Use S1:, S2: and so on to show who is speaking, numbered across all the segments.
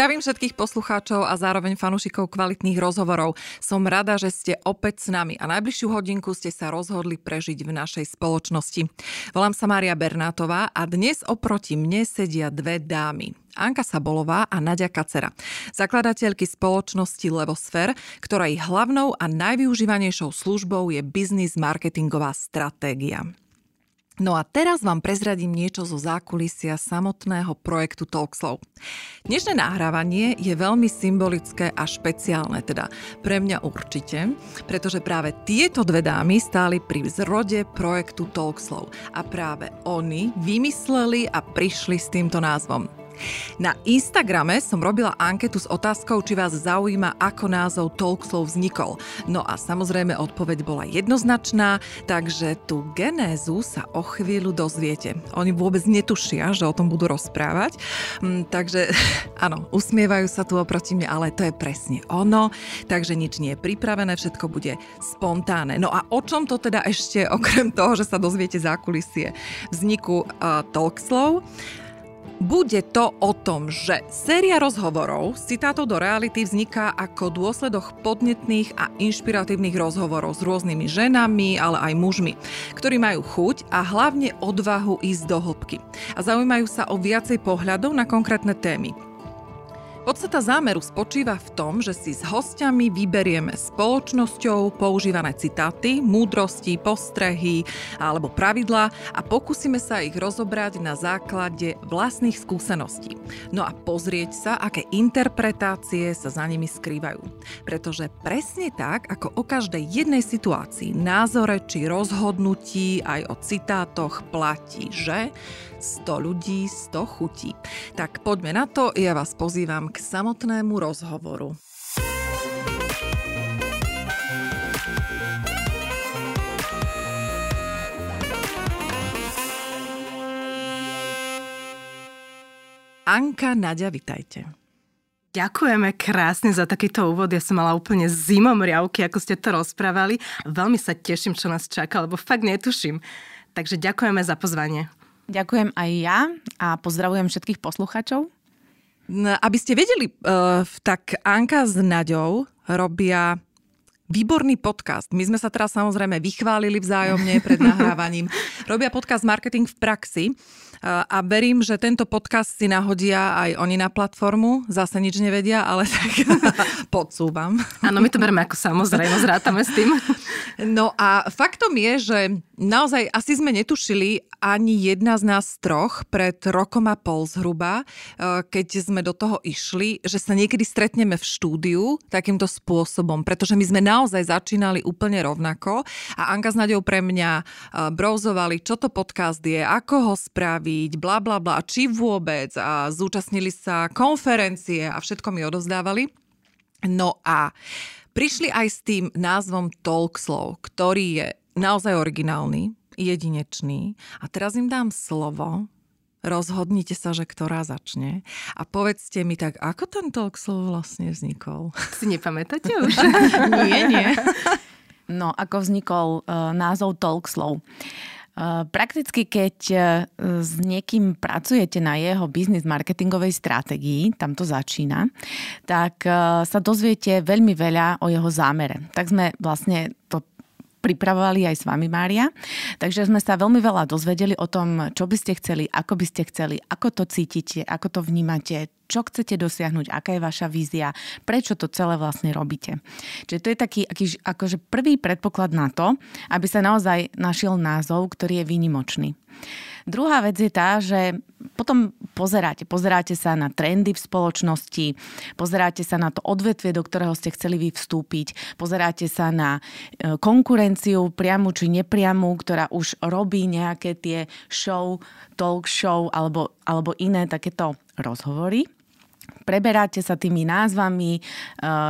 S1: Zdravím všetkých poslucháčov a zároveň fanúšikov kvalitných rozhovorov. Som rada, že ste opäť s nami a najbližšiu hodinku ste sa rozhodli prežiť v našej spoločnosti. Volám sa Mária Bernátová a dnes oproti mne sedia dve dámy. Anka Sabolová a Nadia Kacera, zakladateľky spoločnosti Levosfér, ktorej hlavnou a najvyužívanejšou službou je biznis marketingová stratégia. No a teraz vám prezradím niečo zo zákulisia samotného projektu Talkslow. Dnešné nahrávanie je veľmi symbolické a špeciálne, teda pre mňa určite, pretože práve tieto dve dámy stáli pri zrode projektu Talkslow a práve oni vymysleli a prišli s týmto názvom. Na Instagrame som robila anketu s otázkou, či vás zaujíma, ako názov Talkslow vznikol. No a samozrejme odpoveď bola jednoznačná, takže tú genézu sa o chvíľu dozviete. Oni vôbec netušia, že o tom budú rozprávať. Mm, takže áno, usmievajú sa tu oproti mne, ale to je presne ono. Takže nič nie je pripravené, všetko bude spontánne. No a o čom to teda ešte, okrem toho, že sa dozviete zákulisie vzniku uh, Talkslow? Bude to o tom, že séria rozhovorov z citátov do reality vzniká ako dôsledok podnetných a inšpiratívnych rozhovorov s rôznymi ženami, ale aj mužmi, ktorí majú chuť a hlavne odvahu ísť do hĺbky a zaujímajú sa o viacej pohľadov na konkrétne témy. Podstata zámeru spočíva v tom, že si s hostiami vyberieme spoločnosťou používané citáty, múdrosti, postrehy alebo pravidlá a pokúsime sa ich rozobrať na základe vlastných skúseností. No a pozrieť sa, aké interpretácie sa za nimi skrývajú. Pretože presne tak, ako o každej jednej situácii, názore či rozhodnutí aj o citátoch platí, že 100 ľudí, 100 chutí. Tak poďme na to, ja vás pozývam k samotnému rozhovoru. Anka, Nadia, vitajte.
S2: Ďakujeme krásne za takýto úvod. Ja som mala úplne zimom riavky, ako ste to rozprávali. Veľmi sa teším, čo nás čaká, lebo fakt netuším. Takže ďakujeme za pozvanie.
S3: Ďakujem aj ja a pozdravujem všetkých poslucháčov.
S1: No, aby ste vedeli, uh, tak Anka s Naďou robia výborný podcast. My sme sa teraz samozrejme vychválili vzájomne pred nahrávaním. Robia podcast Marketing v praxi a verím, že tento podcast si nahodia aj oni na platformu. Zase nič nevedia, ale tak podsúvam.
S2: Áno, my to bereme ako samozrejme, zrátame s tým.
S1: No a faktom je, že naozaj asi sme netušili ani jedna z nás troch pred rokom a pol zhruba, e, keď sme do toho išli, že sa niekedy stretneme v štúdiu takýmto spôsobom, pretože my sme naozaj začínali úplne rovnako a Anka s Naďou pre mňa e, brouzovali, čo to podcast je, ako ho spraviť, bla bla bla, či vôbec a zúčastnili sa konferencie a všetko mi odozdávali. No a prišli aj s tým názvom Talkslow, ktorý je naozaj originálny, jedinečný. A teraz im dám slovo, rozhodnite sa, že ktorá začne a povedzte mi tak, ako ten Talkslow vlastne vznikol.
S2: Si nepamätáte už?
S3: nie, nie. No, ako vznikol uh, názov Talkslow. Prakticky, keď e, s niekým pracujete na jeho biznis marketingovej stratégii, tam to začína, tak sa dozviete veľmi veľa o jeho zámere. Tak sme vlastne to pripravovali aj s vami, Mária. Takže sme sa veľmi veľa dozvedeli o tom, čo by ste chceli, ako by ste chceli, ako to cítite, ako to vnímate, čo chcete dosiahnuť, aká je vaša vízia, prečo to celé vlastne robíte. Čiže to je taký aký, akože prvý predpoklad na to, aby sa naozaj našiel názov, ktorý je výnimočný. Druhá vec je tá, že potom pozeráte. Pozeráte sa na trendy v spoločnosti, pozeráte sa na to odvetvie, do ktorého ste chceli vy vstúpiť, pozeráte sa na e, konkurenciu priamu či nepriamu, ktorá už robí nejaké tie show, talk show alebo, alebo iné takéto rozhovory preberáte sa tými názvami, e,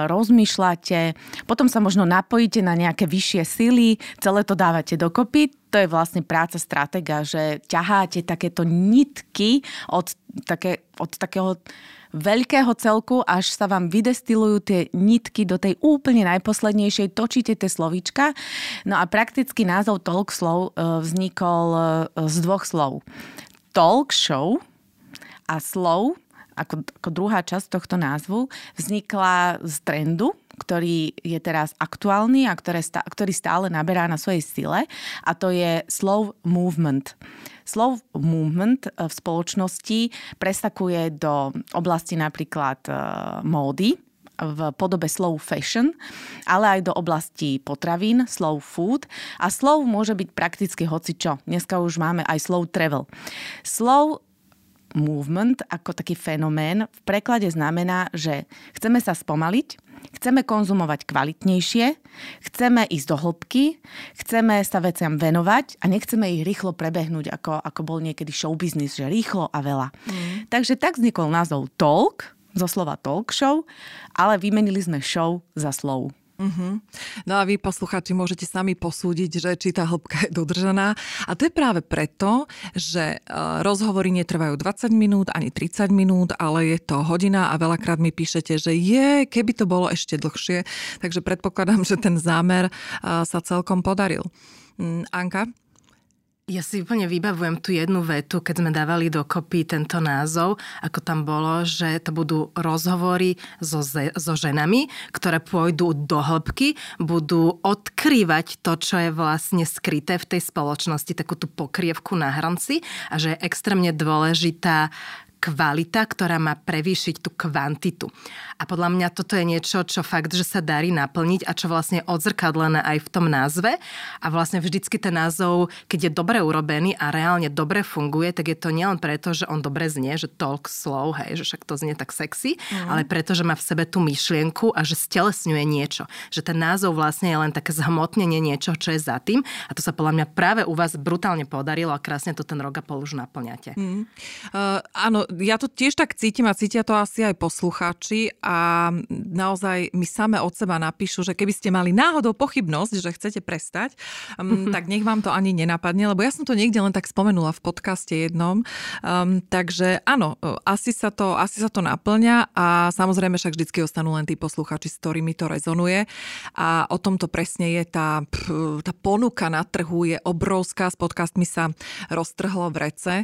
S3: rozmýšľate, potom sa možno napojíte na nejaké vyššie sily, celé to dávate dokopy. To je vlastne práca stratega, že ťaháte takéto nitky od, také, od takého veľkého celku, až sa vám vydestilujú tie nitky do tej úplne najposlednejšej, točíte tie slovíčka. No a prakticky názov Talk Slow e, vznikol e, z dvoch slov. Talk show a slow ako, ako druhá časť tohto názvu, vznikla z trendu, ktorý je teraz aktuálny a ktoré, ktorý stále naberá na svojej sile a to je slow movement. Slow movement v spoločnosti prestakuje do oblasti napríklad módy, v podobe slow fashion, ale aj do oblasti potravín, slow food a slow môže byť prakticky hocičo. Dneska už máme aj slow travel. Slow movement ako taký fenomén v preklade znamená, že chceme sa spomaliť, chceme konzumovať kvalitnejšie, chceme ísť do hĺbky, chceme sa veciam venovať a nechceme ich rýchlo prebehnúť, ako, ako bol niekedy show business, že rýchlo a veľa. Mm. Takže tak vznikol názov Talk, zo slova talk show, ale vymenili sme show za slow.
S1: Uh-huh. No a vy, poslucháči, môžete sami posúdiť, že či tá hĺbka je dodržaná. A to je práve preto, že uh, rozhovory netrvajú 20 minút ani 30 minút, ale je to hodina a veľakrát mi píšete, že je, keby to bolo ešte dlhšie. Takže predpokladám, že ten zámer uh, sa celkom podaril. Um, Anka?
S2: Ja si úplne vybavujem tú jednu vetu, keď sme dávali dokopy tento názov, ako tam bolo, že to budú rozhovory so, ze, so ženami, ktoré pôjdu do hĺbky, budú odkrývať to, čo je vlastne skryté v tej spoločnosti, takú tú pokrievku na hrnci a že je extrémne dôležitá kvalita, ktorá má prevýšiť tú kvantitu. A podľa mňa toto je niečo, čo fakt, že sa darí naplniť a čo vlastne je odzrkadlené aj v tom názve. A vlastne vždycky ten názov, keď je dobre urobený a reálne dobre funguje, tak je to nielen preto, že on dobre znie, že talk slow, hej, že však to znie tak sexy, mm. ale preto, že má v sebe tú myšlienku a že stelesňuje niečo. Že ten názov vlastne je len také zhmotnenie niečo, čo je za tým. A to sa podľa mňa práve u vás brutálne podarilo a krásne to ten rok a pol už naplňate. Mm.
S1: Uh, áno, ja to tiež tak cítim a cítia to asi aj poslucháči a naozaj mi same od seba napíšu, že keby ste mali náhodou pochybnosť, že chcete prestať, um, tak nech vám to ani nenapadne, lebo ja som to niekde len tak spomenula v podcaste jednom. Um, takže áno, asi sa, to, asi sa to naplňa a samozrejme však vždycky ostanú len tí poslucháči, s ktorými to rezonuje. A o tom to presne je tá, tá ponuka na trhu je obrovská, s podcastmi sa roztrhlo v rece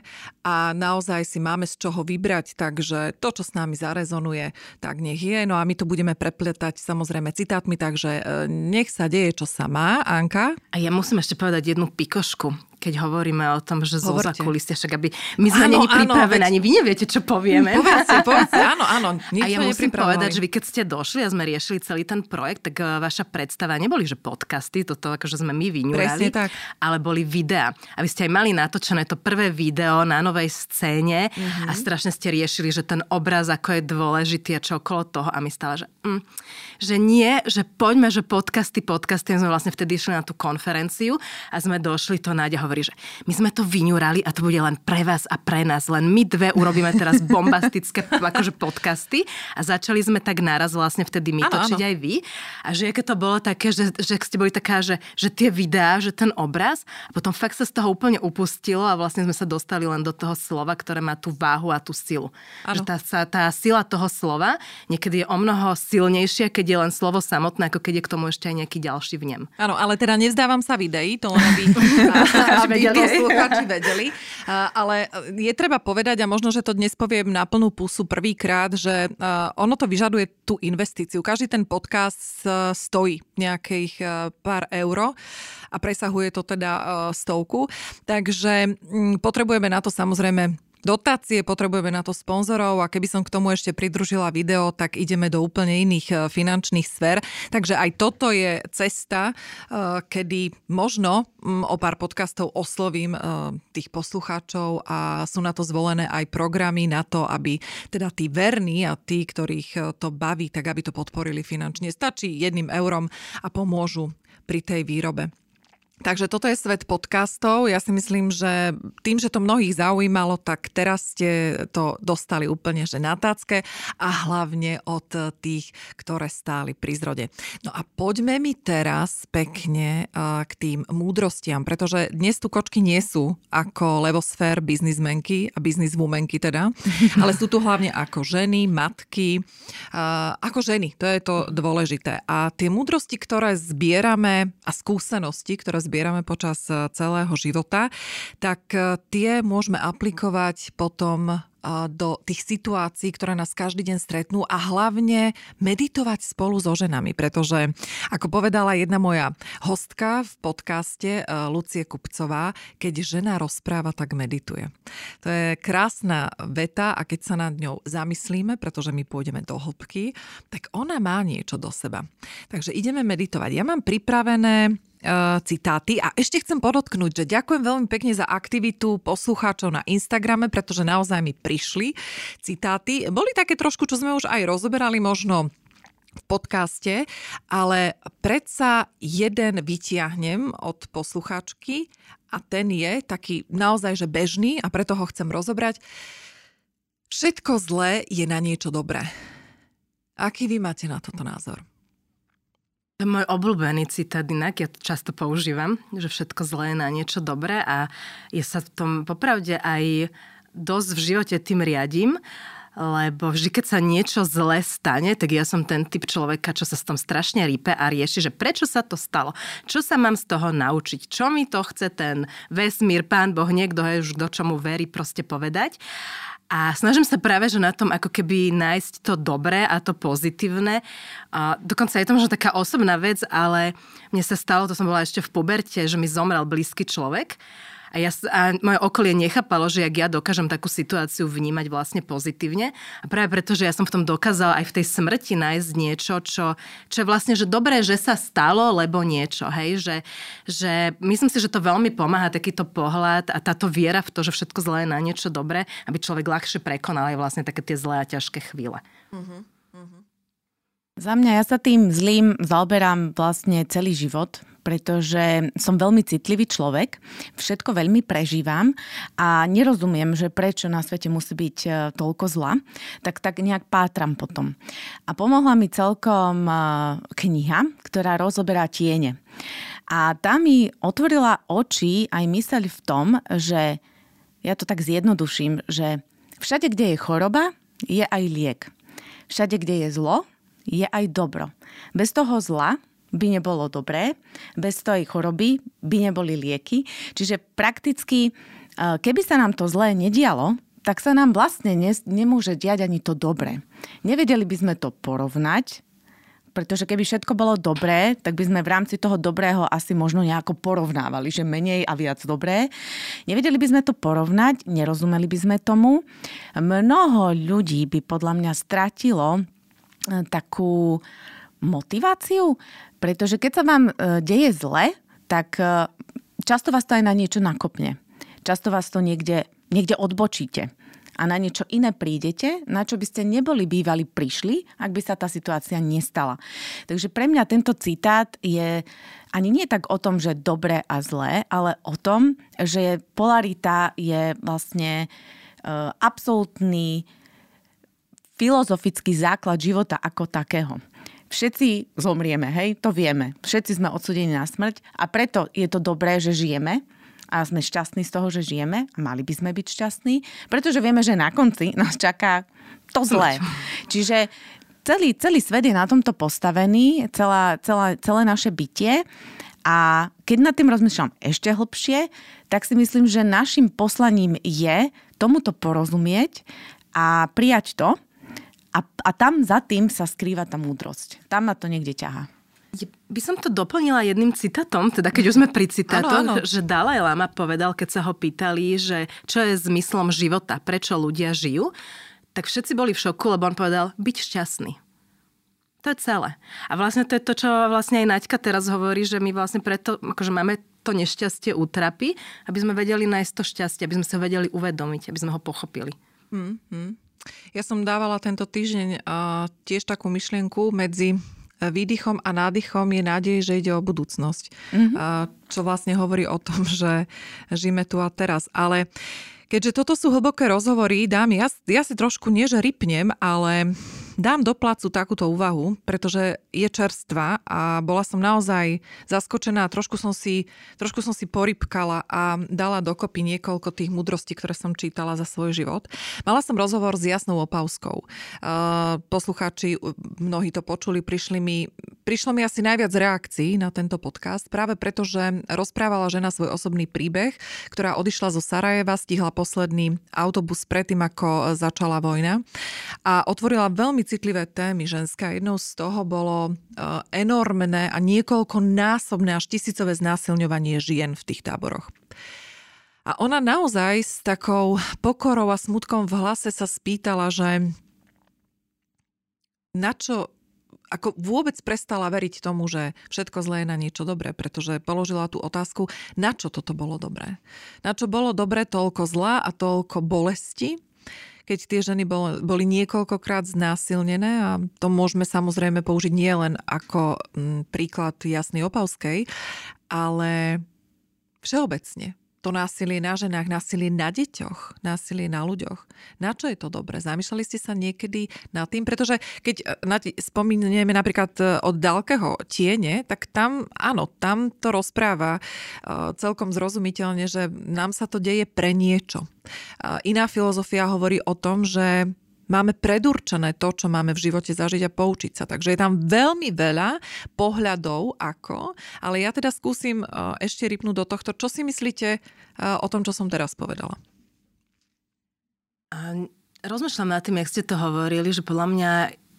S1: a naozaj si máme z čoho toho vybrať, takže to, čo s nami zarezonuje, tak nech je. No a my to budeme prepletať samozrejme citátmi, takže e, nech sa deje, čo sa má. Anka?
S2: A ja musím ešte povedať jednu pikošku keď hovoríme o tom, že zo zakuliste, však aby my sme není pripravené, ani vy neviete, čo povieme.
S1: Povedzte, povedzte, áno, áno.
S2: A ja musím povedať, že vy keď ste došli a sme riešili celý ten projekt, tak uh, vaša predstava neboli, že podcasty, toto akože sme my vyňurali, ale boli videá. A vy ste aj mali natočené to prvé video na novej scéne mm-hmm. a strašne ste riešili, že ten obraz ako je dôležitý a čo okolo toho a my stále, že, mm, že nie, že poďme, že podcasty, podcasty, my sme vlastne vtedy išli na tú konferenciu a sme došli to náď hovorí, že my sme to vyňurali a to bude len pre vás a pre nás. Len my dve urobíme teraz bombastické akože podcasty a začali sme tak naraz vlastne vtedy my točiť aj vy. A že aké to bolo také, že, že ste boli taká, že, že tie videá, že ten obraz a potom fakt sa z toho úplne upustilo a vlastne sme sa dostali len do toho slova, ktoré má tú váhu a tú silu. Ano. Že tá, tá sila toho slova niekedy je o mnoho silnejšia, keď je len slovo samotné, ako keď je k tomu ešte aj nejaký ďalší vnem.
S1: Áno, ale teda nezdávam sa videí, to len vedeli. poslucháči vedeli. Ale je treba povedať, a možno, že to dnes poviem na plnú pusu prvýkrát, že ono to vyžaduje tú investíciu. Každý ten podcast stojí nejakých pár euro a presahuje to teda stovku. Takže potrebujeme na to samozrejme dotácie, potrebujeme na to sponzorov a keby som k tomu ešte pridružila video, tak ideme do úplne iných e, finančných sfér. Takže aj toto je cesta, e, kedy možno o pár podcastov oslovím e, tých poslucháčov a sú na to zvolené aj programy na to, aby teda tí verní a tí, ktorých to baví, tak aby to podporili finančne. Stačí jedným eurom a pomôžu pri tej výrobe. Takže toto je svet podcastov. Ja si myslím, že tým, že to mnohých zaujímalo, tak teraz ste to dostali úplne že na tácke a hlavne od tých, ktoré stáli pri zrode. No a poďme mi teraz pekne k tým múdrostiam, pretože dnes tu kočky nie sú ako levosfér biznismenky a bizniswomenky teda, ale sú tu hlavne ako ženy, matky, ako ženy, to je to dôležité. A tie múdrosti, ktoré zbierame a skúsenosti, ktoré zbierame počas e, celého života, tak e, tie môžeme aplikovať potom do tých situácií, ktoré nás každý deň stretnú a hlavne meditovať spolu so ženami, pretože ako povedala jedna moja hostka v podcaste Lucie Kupcová, keď žena rozpráva, tak medituje. To je krásna veta a keď sa nad ňou zamyslíme, pretože my pôjdeme do hĺbky, tak ona má niečo do seba. Takže ideme meditovať. Ja mám pripravené citáty. A ešte chcem podotknúť, že ďakujem veľmi pekne za aktivitu poslucháčov na Instagrame, pretože naozaj mi prišli citáty. Boli také trošku, čo sme už aj rozoberali možno v podcaste, ale predsa jeden vytiahnem od poslucháčky a ten je taký naozaj, že bežný a preto ho chcem rozobrať. Všetko zlé je na niečo dobré. Aký vy máte na toto názor?
S2: To je môj obľúbený citát inak, ja to často používam, že všetko zlé je na niečo dobré a ja sa v tom popravde aj dosť v živote tým riadím, lebo vždy, keď sa niečo zlé stane, tak ja som ten typ človeka, čo sa s tom strašne rípe a rieši, že prečo sa to stalo, čo sa mám z toho naučiť, čo mi to chce ten vesmír, pán Boh, niekto je už do čomu verí proste povedať. A snažím sa práve, že na tom ako keby nájsť to dobré a to pozitívne. A dokonca je to možno taká osobná vec, ale mne sa stalo, to som bola ešte v puberte, že mi zomrel blízky človek. A, ja, a moje okolie nechápalo, že jak ja dokážem takú situáciu vnímať vlastne pozitívne. A práve preto, že ja som v tom dokázala aj v tej smrti nájsť niečo, čo, čo je vlastne, že dobré, že sa stalo, lebo niečo. Hej? Že, že myslím si, že to veľmi pomáha takýto pohľad a táto viera v to, že všetko zlé je na niečo dobré, aby človek ľahšie prekonal aj vlastne také tie zlé a ťažké chvíle. Uh-huh.
S3: Za mňa ja sa tým zlým zaoberám vlastne celý život, pretože som veľmi citlivý človek, všetko veľmi prežívam a nerozumiem, že prečo na svete musí byť e, toľko zla, tak tak nejak pátram potom. A pomohla mi celkom e, kniha, ktorá rozoberá tiene. A tá mi otvorila oči aj myseľ v tom, že ja to tak zjednoduším, že všade, kde je choroba, je aj liek. Všade, kde je zlo, je aj dobro. Bez toho zla by nebolo dobré, bez tej choroby by neboli lieky. Čiže prakticky, e, keby sa nám to zlé nedialo, tak sa nám vlastne ne, nemôže diať ani to dobré. Nevedeli by sme to porovnať, pretože keby všetko bolo dobré, tak by sme v rámci toho dobrého asi možno nejako porovnávali, že menej a viac dobré. Nevedeli by sme to porovnať, nerozumeli by sme tomu. Mnoho ľudí by podľa mňa stratilo takú motiváciu pretože keď sa vám e, deje zle, tak e, často vás to aj na niečo nakopne. Často vás to niekde, niekde odbočíte a na niečo iné prídete, na čo by ste neboli bývali prišli, ak by sa tá situácia nestala. Takže pre mňa tento citát je ani nie tak o tom, že dobré a zlé, ale o tom, že polarita je vlastne uh, absolútny filozofický základ života ako takého. Všetci zomrieme, hej, to vieme. Všetci sme odsudení na smrť a preto je to dobré, že žijeme a sme šťastní z toho, že žijeme. A mali by sme byť šťastní, pretože vieme, že na konci nás čaká to zlé. Čiže celý, celý svet je na tomto postavený, celá, celá, celé naše bytie. A keď nad tým rozmýšľam ešte hlbšie, tak si myslím, že našim poslaním je tomuto porozumieť a prijať to, a, a tam za tým sa skrýva tá múdrosť. Tam ma to niekde ťaha.
S2: By som to doplnila jedným citátom, teda keď už sme pri citátoch, že Dalaj Lama povedal, keď sa ho pýtali, že čo je zmyslom života, prečo ľudia žijú, tak všetci boli v šoku, lebo on povedal, byť šťastný. To je celé. A vlastne to je to, čo vlastne aj Naďka teraz hovorí, že my vlastne preto, akože máme to nešťastie útrapy, aby sme vedeli nájsť to šťastie, aby sme sa vedeli uvedomiť, aby sme ho pochopili. Hmm, hmm.
S1: Ja som dávala tento týždeň uh, tiež takú myšlienku medzi výdychom a nádychom je nádej, že ide o budúcnosť. Mm-hmm. Uh, čo vlastne hovorí o tom, že žijeme tu a teraz. Ale keďže toto sú hlboké rozhovory, dám, ja, ja si trošku nie, že rypnem, ale dám do placu takúto úvahu, pretože je čerstvá a bola som naozaj zaskočená. Trošku som si, trošku som si porybkala a dala dokopy niekoľko tých mudrostí, ktoré som čítala za svoj život. Mala som rozhovor s Jasnou Opavskou. Poslucháči, mnohí to počuli, prišli mi, prišlo mi asi najviac reakcií na tento podcast, práve preto, že rozprávala žena svoj osobný príbeh, ktorá odišla zo Sarajeva, stihla posledný autobus predtým, ako začala vojna a otvorila veľmi citlivé témy ženské. Jednou z toho bolo eh, enormné a niekoľkonásobné až tisícové znásilňovanie žien v tých táboroch. A ona naozaj s takou pokorou a smutkom v hlase sa spýtala, že na čo ako vôbec prestala veriť tomu, že všetko zlé je na niečo dobré, pretože položila tú otázku, na čo toto bolo dobré. Na čo bolo dobré toľko zla a toľko bolesti, keď tie ženy bol, boli niekoľkokrát znásilnené a to môžeme samozrejme použiť nielen ako m, príklad Jasnej Opavskej, ale všeobecne to násilie na ženách, násilie na deťoch, násilie na ľuďoch. Na čo je to dobré? Zamýšľali ste sa niekedy nad tým? Pretože keď e, na, spomíname napríklad e, od Dalkeho tiene, tak tam, áno, tam to rozpráva uh, celkom zrozumiteľne, že nám sa to deje pre niečo. Iná filozofia hovorí o tom, že máme predurčené to, čo máme v živote zažiť a poučiť sa. Takže je tam veľmi veľa pohľadov ako, ale ja teda skúsim e, ešte rypnúť do tohto. Čo si myslíte e, o tom, čo som teraz povedala?
S2: Rozmýšľam nad tým, jak ste to hovorili, že podľa mňa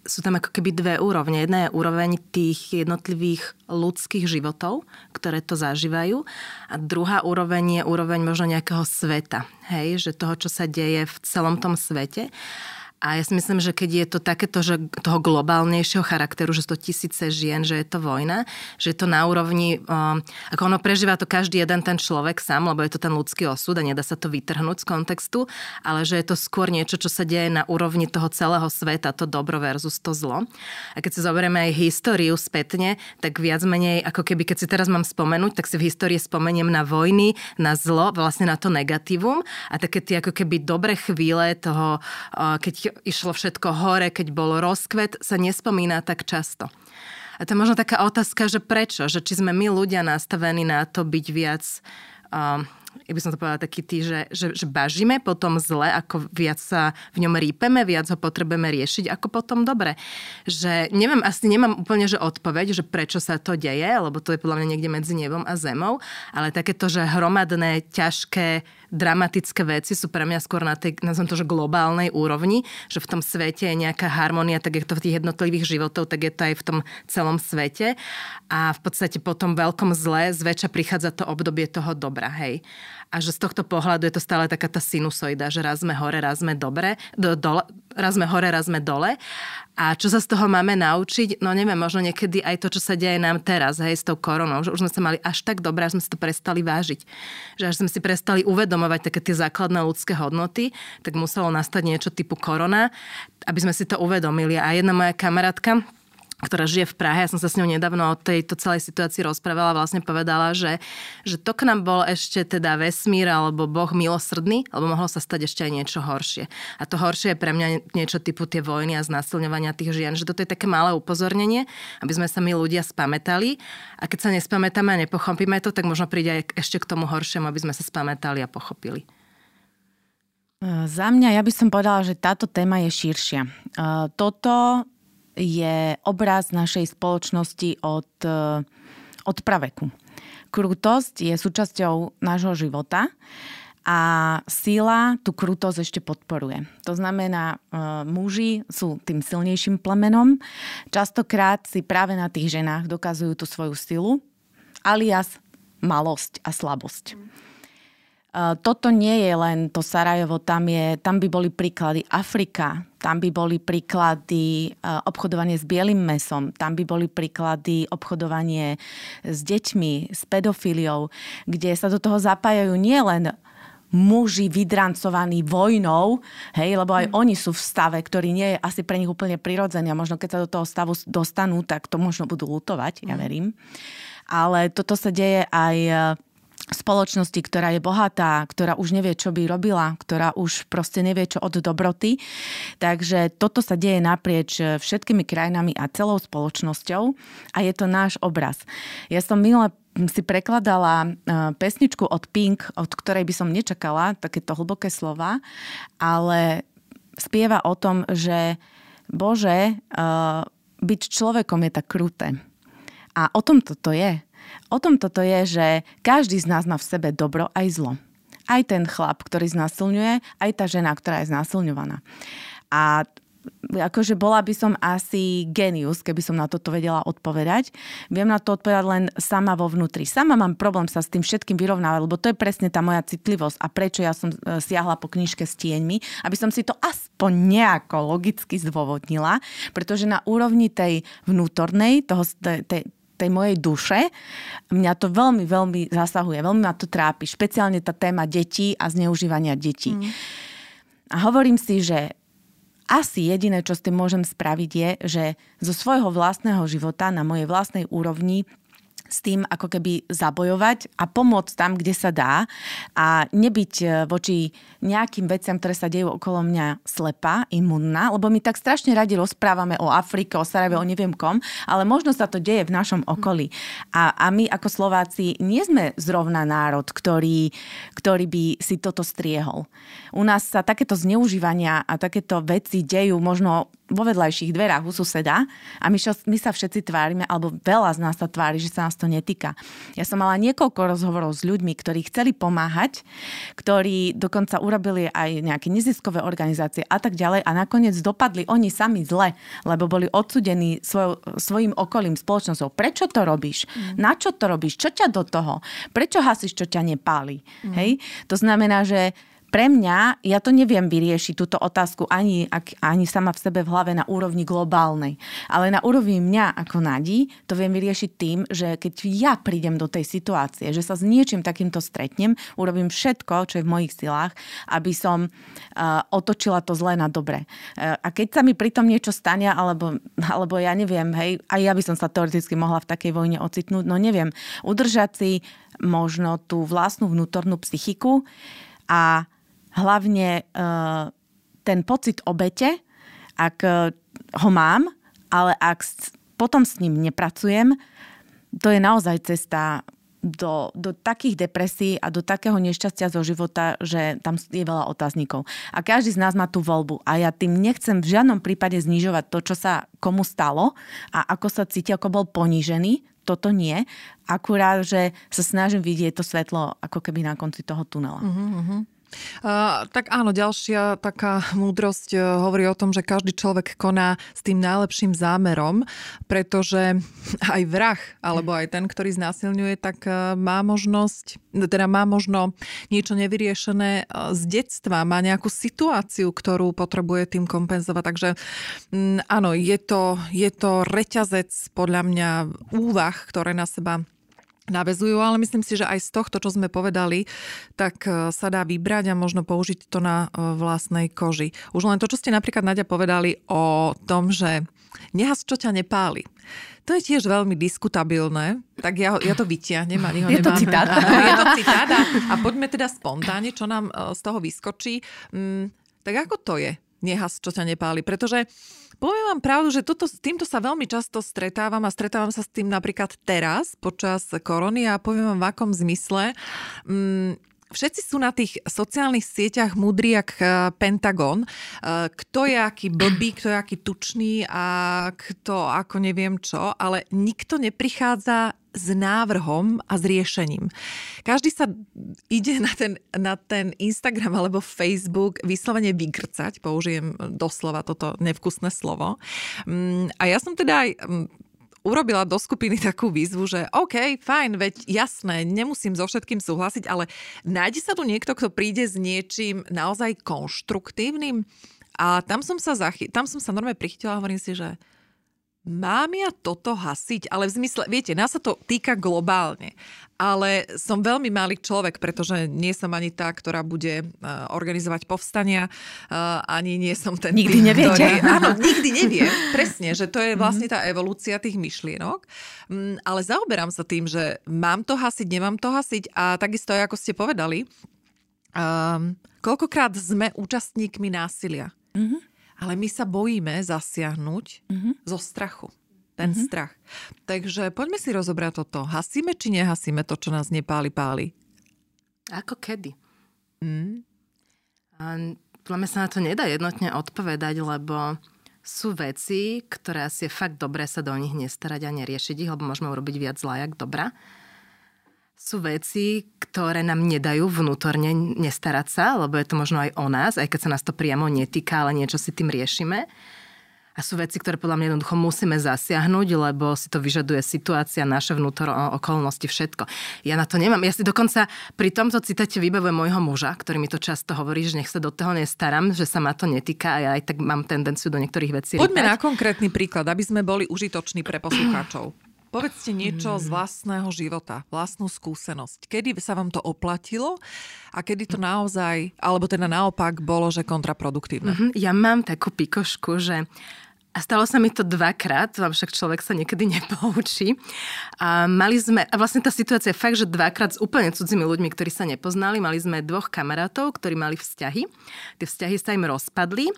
S2: sú tam ako keby dve úrovne. Jedna je úroveň tých jednotlivých ľudských životov, ktoré to zažívajú. A druhá úroveň je úroveň možno nejakého sveta. Hej, že toho, čo sa deje v celom tom svete. A ja si myslím, že keď je to takéto, že toho globálnejšieho charakteru, že to tisíce žien, že je to vojna, že je to na úrovni, um, ako ono prežíva to každý jeden ten človek sám, lebo je to ten ľudský osud a nedá sa to vytrhnúť z kontextu, ale že je to skôr niečo, čo sa deje na úrovni toho celého sveta, to dobro versus to zlo. A keď si zoberieme aj históriu spätne, tak viac menej, ako keby, keď si teraz mám spomenúť, tak si v histórii spomeniem na vojny, na zlo, vlastne na to negatívum a také tie ako keby dobré chvíle toho, uh, keď išlo všetko hore, keď bol rozkvet, sa nespomína tak často. A to je možno taká otázka, že prečo? Že či sme my ľudia nastavení na to byť viac ja by som to povedala taký tý, že, že, že bažíme potom zle, ako viac sa v ňom rípeme, viac ho potrebujeme riešiť, ako potom dobre. Že neviem, asi nemám úplne že odpoveď, že prečo sa to deje, lebo to je podľa mňa niekde medzi nebom a zemou, ale takéto, že hromadné, ťažké dramatické veci sú pre mňa skôr na tej, nazvem to, že globálnej úrovni, že v tom svete je nejaká harmonia, tak je to v tých jednotlivých životov, tak je to aj v tom celom svete. A v podstate po tom veľkom zle zväčša prichádza to obdobie toho dobra, hej. A že z tohto pohľadu je to stále taká tá sinusoida, že raz sme hore, raz sme dobre, do, dole, raz sme hore, raz sme dole. A čo sa z toho máme naučiť? No neviem, možno niekedy aj to, čo sa deje nám teraz, hej, s tou koronou, že už sme sa mali až tak dobre, až sme si to prestali vážiť. Že až sme si prestali uvedomovať také tie základné ľudské hodnoty, tak muselo nastať niečo typu korona, aby sme si to uvedomili. A jedna moja kamarátka, ktorá žije v Prahe, ja som sa s ňou nedávno o tejto celej situácii rozprávala, vlastne povedala, že, že to k nám bol ešte teda vesmír alebo Boh milosrdný, alebo mohlo sa stať ešte aj niečo horšie. A to horšie je pre mňa niečo typu tie vojny a znásilňovania tých žien, že toto je také malé upozornenie, aby sme sa my ľudia spametali a keď sa nespamätáme a nepochopíme to, tak možno príde aj ešte k tomu horšiemu, aby sme sa spamätali a pochopili.
S3: Za mňa ja by som povedala, že táto téma je širšia. Toto je obraz našej spoločnosti od, eh, od praveku. Krutosť je súčasťou nášho života a síla tú krutosť ešte podporuje. To znamená, eh, muži sú tým silnejším plemenom. Častokrát si práve na tých ženách dokazujú tú svoju silu, alias malosť a slabosť. Toto nie je len to Sarajevo, tam, je, tam by boli príklady Afrika, tam by boli príklady obchodovanie s bielým mesom, tam by boli príklady obchodovanie s deťmi, s pedofíliou, kde sa do toho zapájajú nielen muži vydrancovaní vojnou, hej, lebo aj oni sú v stave, ktorý nie je asi pre nich úplne prirodzený a možno keď sa do toho stavu dostanú, tak to možno budú lutovať, ja mm. verím. Ale toto sa deje aj spoločnosti, ktorá je bohatá, ktorá už nevie, čo by robila, ktorá už proste nevie, čo od dobroty. Takže toto sa deje naprieč všetkými krajinami a celou spoločnosťou a je to náš obraz. Ja som minule si prekladala e, pesničku od Pink, od ktorej by som nečakala takéto hlboké slova, ale spieva o tom, že Bože, e, byť človekom je tak kruté. A o tom toto je. O tom toto je, že každý z nás má v sebe dobro aj zlo. Aj ten chlap, ktorý znásilňuje, aj tá žena, ktorá je znásilňovaná. A akože bola by som asi genius, keby som na toto vedela odpovedať. Viem na to odpovedať len sama vo vnútri. Sama mám problém sa s tým všetkým vyrovnávať, lebo to je presne tá moja citlivosť a prečo ja som e, siahla po knižke s tieňmi, aby som si to aspoň nejako logicky zdôvodnila, pretože na úrovni tej vnútornej, toho, tej, tej mojej duše, mňa to veľmi, veľmi zasahuje, veľmi ma to trápi, špeciálne tá téma detí a zneužívania detí. Mm. A hovorím si, že asi jediné, čo s tým môžem spraviť, je, že zo svojho vlastného života na mojej vlastnej úrovni s tým ako keby zabojovať a pomôcť tam, kde sa dá a nebyť e, voči nejakým veciam, ktoré sa dejú okolo mňa slepá, imunná, lebo my tak strašne radi rozprávame o Afrike, o Sarajeve, o neviem kom, ale možno sa to deje v našom okolí. A, a my ako Slováci nie sme zrovna národ, ktorý, ktorý by si toto striehol. U nás sa takéto zneužívania a takéto veci dejú možno vo vedľajších dverách u suseda a my, šo, my sa všetci tvárime, alebo veľa z nás sa tvári, že sa nás to netýka. Ja som mala niekoľko rozhovorov s ľuďmi, ktorí chceli pomáhať, ktorí dokonca urobili aj nejaké neziskové organizácie a tak ďalej a nakoniec dopadli oni sami zle, lebo boli odsudení svoj, svojim okolím, spoločnosťou. Prečo to robíš? Mm. Na čo to robíš? Čo ťa do toho? Prečo hasíš, čo ťa nepáli? Mm. Hej? To znamená, že pre mňa, ja to neviem vyriešiť túto otázku ani, ani sama v sebe v hlave na úrovni globálnej. Ale na úrovni mňa ako Nadi to viem vyriešiť tým, že keď ja prídem do tej situácie, že sa s niečím takýmto stretnem, urobím všetko, čo je v mojich silách, aby som uh, otočila to zlé na dobre. Uh, a keď sa mi pritom niečo stane, alebo, alebo ja neviem, hej, aj ja by som sa teoreticky mohla v takej vojne ocitnúť, no neviem, udržať si možno tú vlastnú vnútornú psychiku a hlavne uh, ten pocit obete, ak uh, ho mám, ale ak potom s ním nepracujem, to je naozaj cesta do, do takých depresí a do takého nešťastia zo života, že tam je veľa otáznikov. A každý z nás má tú voľbu. A ja tým nechcem v žiadnom prípade znižovať to, čo sa komu stalo a ako sa cíti, ako bol ponížený. Toto nie. Akurát, že sa snažím vidieť to svetlo ako keby na konci toho tunela. Uh-huh, uh-huh.
S1: Uh, tak áno, ďalšia taká múdrosť uh, hovorí o tom, že každý človek koná s tým najlepším zámerom, pretože aj vrah, alebo aj ten, ktorý znásilňuje, tak uh, má možnosť, teda má možno niečo nevyriešené uh, z detstva, má nejakú situáciu, ktorú potrebuje tým kompenzovať. Takže um, áno, je to, je to reťazec podľa mňa úvah, ktoré na seba navezujú, ale myslím si, že aj z tohto, čo sme povedali, tak e, sa dá vybrať a možno použiť to na e, vlastnej koži. Už len to, čo ste napríklad Nadia povedali o tom, že nehas, čo ťa nepáli. To je tiež veľmi diskutabilné, tak ja, ja to vytiahnem a
S3: ho Je to citát.
S1: je to citát a, a poďme teda spontánne, čo nám e, z toho vyskočí. Mm, tak ako to je? Nehas, čo ťa nepáli. Pretože Poviem vám pravdu, že toto, s týmto sa veľmi často stretávam a stretávam sa s tým napríklad teraz počas korony a poviem vám v akom zmysle. Mm, Všetci sú na tých sociálnych sieťach múdri jak e, Pentagon. E, kto je aký blbý, kto je aký tučný a kto ako neviem čo, ale nikto neprichádza s návrhom a s riešením. Každý sa ide na ten, na ten Instagram alebo Facebook vyslovene vygrcať, použijem doslova toto nevkusné slovo. Mm, a ja som teda aj mm, urobila do skupiny takú výzvu, že OK, fajn, veď jasné, nemusím so všetkým súhlasiť, ale nájde sa tu niekto, kto príde s niečím naozaj konštruktívnym? A tam som sa, zachy- tam som sa normálne prichytila a hovorím si, že mám ja toto hasiť? Ale v zmysle, viete, nás sa to týka globálne. Ale som veľmi malý človek, pretože nie som ani tá, ktorá bude uh, organizovať povstania, uh, ani nie som ten...
S3: Nikdy tým, neviete. Ktorý,
S1: áno, nikdy neviem. Presne, že to je mhm. vlastne tá evolúcia tých myšlienok. Um, ale zaoberám sa tým, že mám to hasiť, nemám to hasiť a takisto, ako ste povedali, um, koľkokrát sme účastníkmi násilia. Mm-hmm ale my sa bojíme zasiahnuť mm-hmm. zo strachu. Ten mm-hmm. strach. Takže poďme si rozobrať toto. Hasíme či nehasíme to, čo nás nepáli, páli?
S2: Ako kedy? Mm. A podľa mňa sa na to nedá jednotne odpovedať, lebo sú veci, ktoré asi je fakt dobré sa do nich nestarať a neriešiť ich, lebo môžeme urobiť viac zla, jak dobra sú veci, ktoré nám nedajú vnútorne nestarať sa, lebo je to možno aj o nás, aj keď sa nás to priamo netýka, ale niečo si tým riešime. A sú veci, ktoré podľa mňa jednoducho musíme zasiahnuť, lebo si to vyžaduje situácia, naše vnútor, okolnosti, všetko. Ja na to nemám. Ja si dokonca pri tomto citáte vybavujem môjho muža, ktorý mi to často hovorí, že nech sa do toho nestaram, že sa ma to netýka a ja aj tak mám tendenciu do niektorých vecí
S1: Poďme rýpať. na konkrétny príklad, aby sme boli užitoční pre poslucháčov. Povedzte niečo z vlastného života, vlastnú skúsenosť. Kedy sa vám to oplatilo a kedy to naozaj, alebo teda naopak bolo, že kontraproduktívne? Mm-hmm.
S2: Ja mám takú pikošku, že a stalo sa mi to dvakrát, vám však človek sa niekedy nepoučí. A mali sme, a vlastne tá situácia je fakt, že dvakrát s úplne cudzími ľuďmi, ktorí sa nepoznali, mali sme dvoch kamarátov, ktorí mali vzťahy. Tie vzťahy sa im rozpadli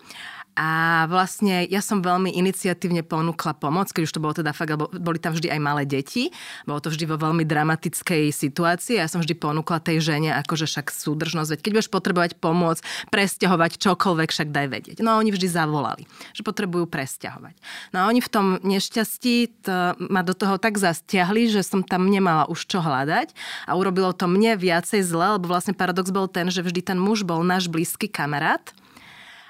S2: a vlastne ja som veľmi iniciatívne ponúkla pomoc, keď už to bolo teda fakt, lebo boli tam vždy aj malé deti. Bolo to vždy vo veľmi dramatickej situácii. Ja som vždy ponúkla tej žene, akože však súdržnosť. Veď keď budeš potrebovať pomoc, presťahovať čokoľvek, však daj vedieť. No a oni vždy zavolali, že potrebujú presťahovať. No a oni v tom nešťastí to, ma do toho tak zastiahli, že som tam nemala už čo hľadať a urobilo to mne viacej zle, lebo vlastne paradox bol ten, že vždy ten muž bol náš blízky kamarát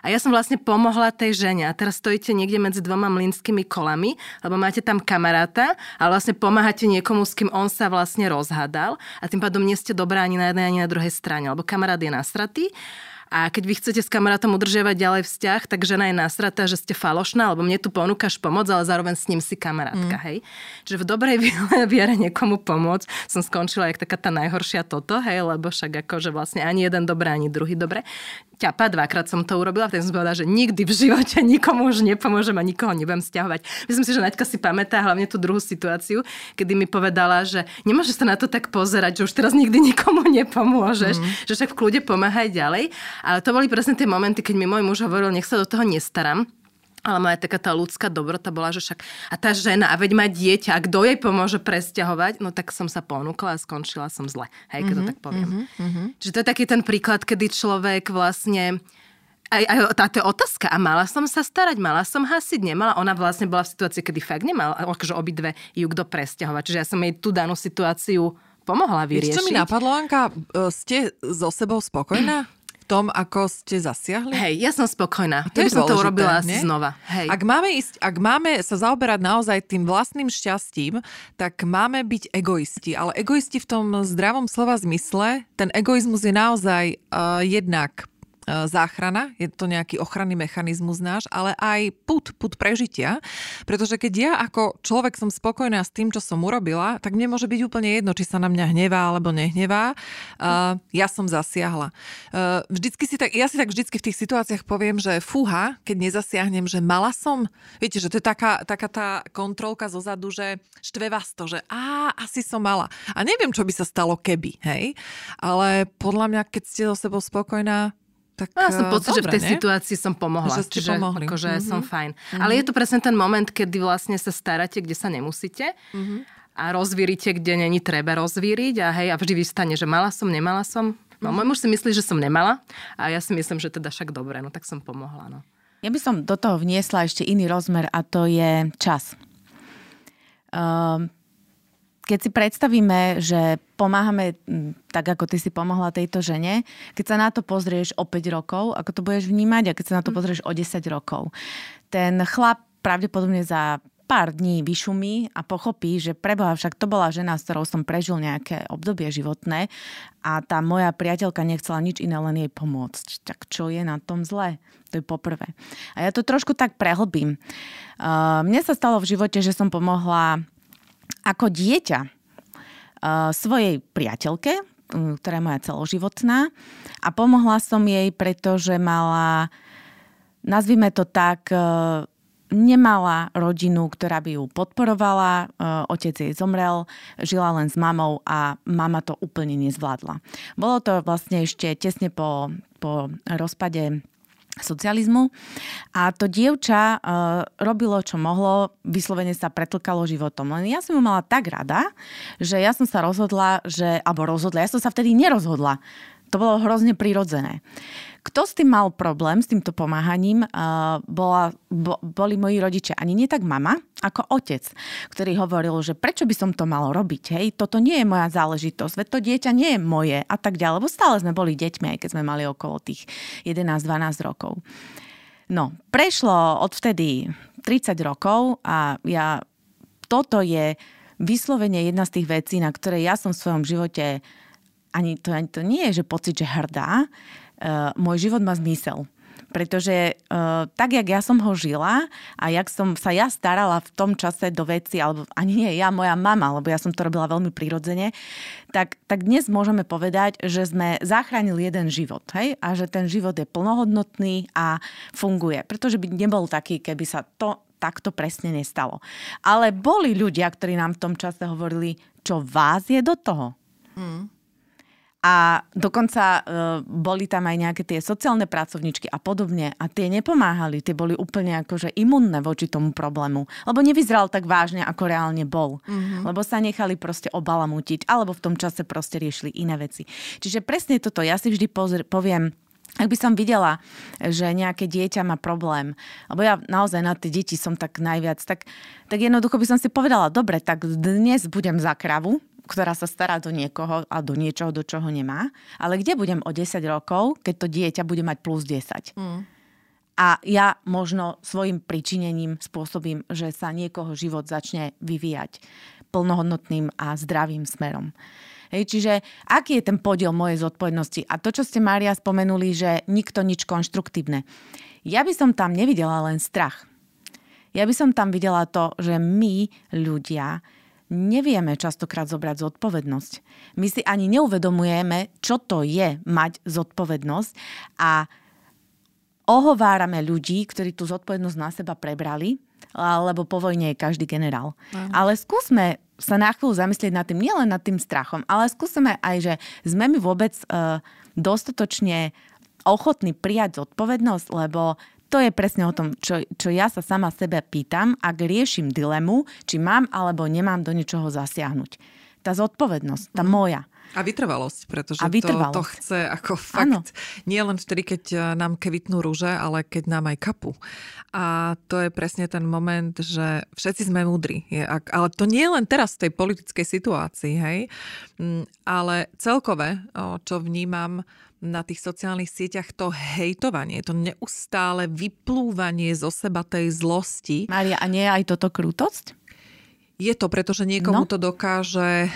S2: a ja som vlastne pomohla tej žene. A teraz stojíte niekde medzi dvoma mlynskými kolami, lebo máte tam kamaráta a vlastne pomáhate niekomu, s kým on sa vlastne rozhádal a tým pádom nie ste dobrá ani na jednej, ani na druhej strane, lebo kamarát je nasratý a keď vy chcete s kamarátom udržiavať ďalej vzťah, tak žena je nasratá, že ste falošná, alebo mne tu ponúkaš pomoc, ale zároveň s ním si kamarátka, mm. hej. Čiže v dobrej viere niekomu pomôcť som skončila jak taká tá najhoršia toto, hej, lebo však akože vlastne ani jeden dobré, ani druhý dobre ťapa, dvakrát som to urobila, vtedy som povedala, že nikdy v živote nikomu už nepomôžem a nikoho nebudem stiahovať. Myslím si, že Naďka si pamätá hlavne tú druhú situáciu, kedy mi povedala, že nemôžeš sa na to tak pozerať, že už teraz nikdy nikomu nepomôžeš, mm. že však v kľude pomáhaj ďalej. Ale to boli presne tie momenty, keď mi môj muž hovoril, nech sa do toho nestaram. Ale moja taká tá ľudská dobrota bola, že však a tá žena, a veď má dieťa, a kto jej pomôže presťahovať, no tak som sa ponúkla a skončila som zle. Hej, keď mm-hmm, to mhm, tak poviem. Mm-hmm. Čiže to je taký ten príklad, kedy človek vlastne aj, aj táto otázka. A mala som sa starať, mala som hasiť, nemala. Ona vlastne bola v situácii, kedy fakt nemala, akože obidve ju kto presťahovať. Čiže ja som jej tú danú situáciu pomohla vyriešiť.
S1: Vieš, čo mi napadlo, Anka? E, ste so sebou spokojná? Tom, ako ste zasiahli?
S2: Hej, ja som spokojná. To by som to urobila nie? asi znova. Hej.
S1: Ak máme, ísť, ak máme sa zaoberať naozaj tým vlastným šťastím, tak máme byť egoisti. Ale egoisti v tom zdravom slova zmysle, ten egoizmus je naozaj uh, jednak záchrana, je to nejaký ochranný mechanizmus náš, ale aj put, put prežitia. Pretože keď ja ako človek som spokojná s tým, čo som urobila, tak mne môže byť úplne jedno, či sa na mňa hnevá alebo nehnevá. Uh, ja som zasiahla. Uh, vždycky si tak, ja si tak vždycky v tých situáciách poviem, že fúha, keď nezasiahnem, že mala som. Viete, že to je taká, taká tá kontrolka zo zadu, že štve vás to, že á, asi som mala. A neviem, čo by sa stalo keby, hej. Ale podľa mňa, keď ste so sebou spokojná, tak
S2: no, ja som pocit, dobre, že v tej nie? situácii som pomohla. Že čiže pomohli. Akože mm-hmm. som fajn. Mm-hmm. Ale je to presne ten moment, kedy vlastne sa staráte, kde sa nemusíte. Mm-hmm. A rozvírite, kde není treba rozvíriť. A hej, a vždy vystane, že mala som, nemala som. No, mm-hmm. môj muž si myslí, že som nemala. A ja si myslím, že teda však dobre, no tak som pomohla. No.
S3: Ja by som do toho vniesla ešte iný rozmer a to je čas. Um, keď si predstavíme, že pomáhame tak, ako ty si pomohla tejto žene, keď sa na to pozrieš o 5 rokov, ako to budeš vnímať a keď sa na to mm. pozrieš o 10 rokov. Ten chlap pravdepodobne za pár dní vyšumí a pochopí, že preboha však to bola žena, s ktorou som prežil nejaké obdobie životné a tá moja priateľka nechcela nič iné, len jej pomôcť. Tak čo je na tom zle? To je poprvé. A ja to trošku tak prehlbím. Uh, mne sa stalo v živote, že som pomohla ako dieťa uh, svojej priateľke, uh, ktorá je moja celoživotná a pomohla som jej, pretože mala, nazvime to tak, uh, nemala rodinu, ktorá by ju podporovala. E, otec jej zomrel, žila len s mamou a mama to úplne nezvládla. Bolo to vlastne ešte tesne po, po rozpade socializmu. A to dievča uh, robilo, čo mohlo, vyslovene sa pretlkalo životom. Len ja som ju mala tak rada, že ja som sa rozhodla, že, alebo rozhodla, ja som sa vtedy nerozhodla. To bolo hrozne prirodzené. Kto s tým mal problém, s týmto pomáhaním, bola, bo, boli moji rodičia. Ani nie tak mama, ako otec, ktorý hovoril, že prečo by som to mal robiť, hej, toto nie je moja záležitosť, veď to dieťa nie je moje a tak ďalej, lebo stále sme boli deťmi, aj keď sme mali okolo tých 11-12 rokov. No, prešlo odvtedy 30 rokov a ja, toto je vyslovene jedna z tých vecí, na ktoré ja som v svojom živote ani to, ani to nie je, že pocit, že hrdá, môj život má zmysel. Pretože uh, tak, jak ja som ho žila a jak som sa ja starala v tom čase do veci, alebo ani nie ja, moja mama, lebo ja som to robila veľmi prirodzene, tak, tak dnes môžeme povedať, že sme zachránili jeden život. Hej? A že ten život je plnohodnotný a funguje. Pretože by nebol taký, keby sa to takto presne nestalo. Ale boli ľudia, ktorí nám v tom čase hovorili, čo vás je do toho. Mm a dokonca uh, boli tam aj nejaké tie sociálne pracovničky a podobne a tie nepomáhali, tie boli úplne akože imunné voči tomu problému, lebo nevyzeral tak vážne, ako reálne bol. Mm-hmm. Lebo sa nechali proste obalamutiť, alebo v tom čase proste riešili iné veci. Čiže presne toto, ja si vždy pozr- poviem, ak by som videla, že nejaké dieťa má problém, lebo ja naozaj na tie deti som tak najviac, tak, tak jednoducho by som si povedala, dobre, tak dnes budem za kravu, ktorá sa stará do niekoho a do niečoho, do čoho nemá. Ale kde budem o 10 rokov, keď to dieťa bude mať plus 10? Mm. A ja možno svojim pričinením spôsobím, že sa niekoho život začne vyvíjať plnohodnotným a zdravým smerom. Hej, čiže aký je ten podiel mojej zodpovednosti? A to, čo ste, Mária, spomenuli, že nikto nič konštruktívne. Ja by som tam nevidela len strach. Ja by som tam videla to, že my, ľudia, nevieme častokrát zobrať zodpovednosť. My si ani neuvedomujeme, čo to je mať zodpovednosť a ohovárame ľudí, ktorí tú zodpovednosť na seba prebrali, lebo po vojne je každý generál. Aha. Ale skúsme sa na chvíľu zamyslieť nad tým, nielen nad tým strachom, ale skúsme aj, že sme my vôbec uh, dostatočne ochotní prijať zodpovednosť, lebo to je presne o tom, čo, čo ja sa sama sebe pýtam, ak riešim dilemu, či mám alebo nemám do ničoho zasiahnuť. Tá zodpovednosť, tá mhm. moja.
S1: A vytrvalosť, pretože a vytrvalosť. To, to chce ako fakt, ano. nie len vtedy, keď e, nám kvitnú rúže, ale keď nám aj kapu. A to je presne ten moment, že všetci sme múdri. Je, ale to nie len teraz v tej politickej situácii, hej, mm, ale celkové, čo vnímam na tých sociálnych sieťach to hejtovanie, to neustále vyplúvanie zo seba tej zlosti.
S3: Maria, a nie je aj toto krútosť?
S1: Je to, pretože niekomu no. to dokáže,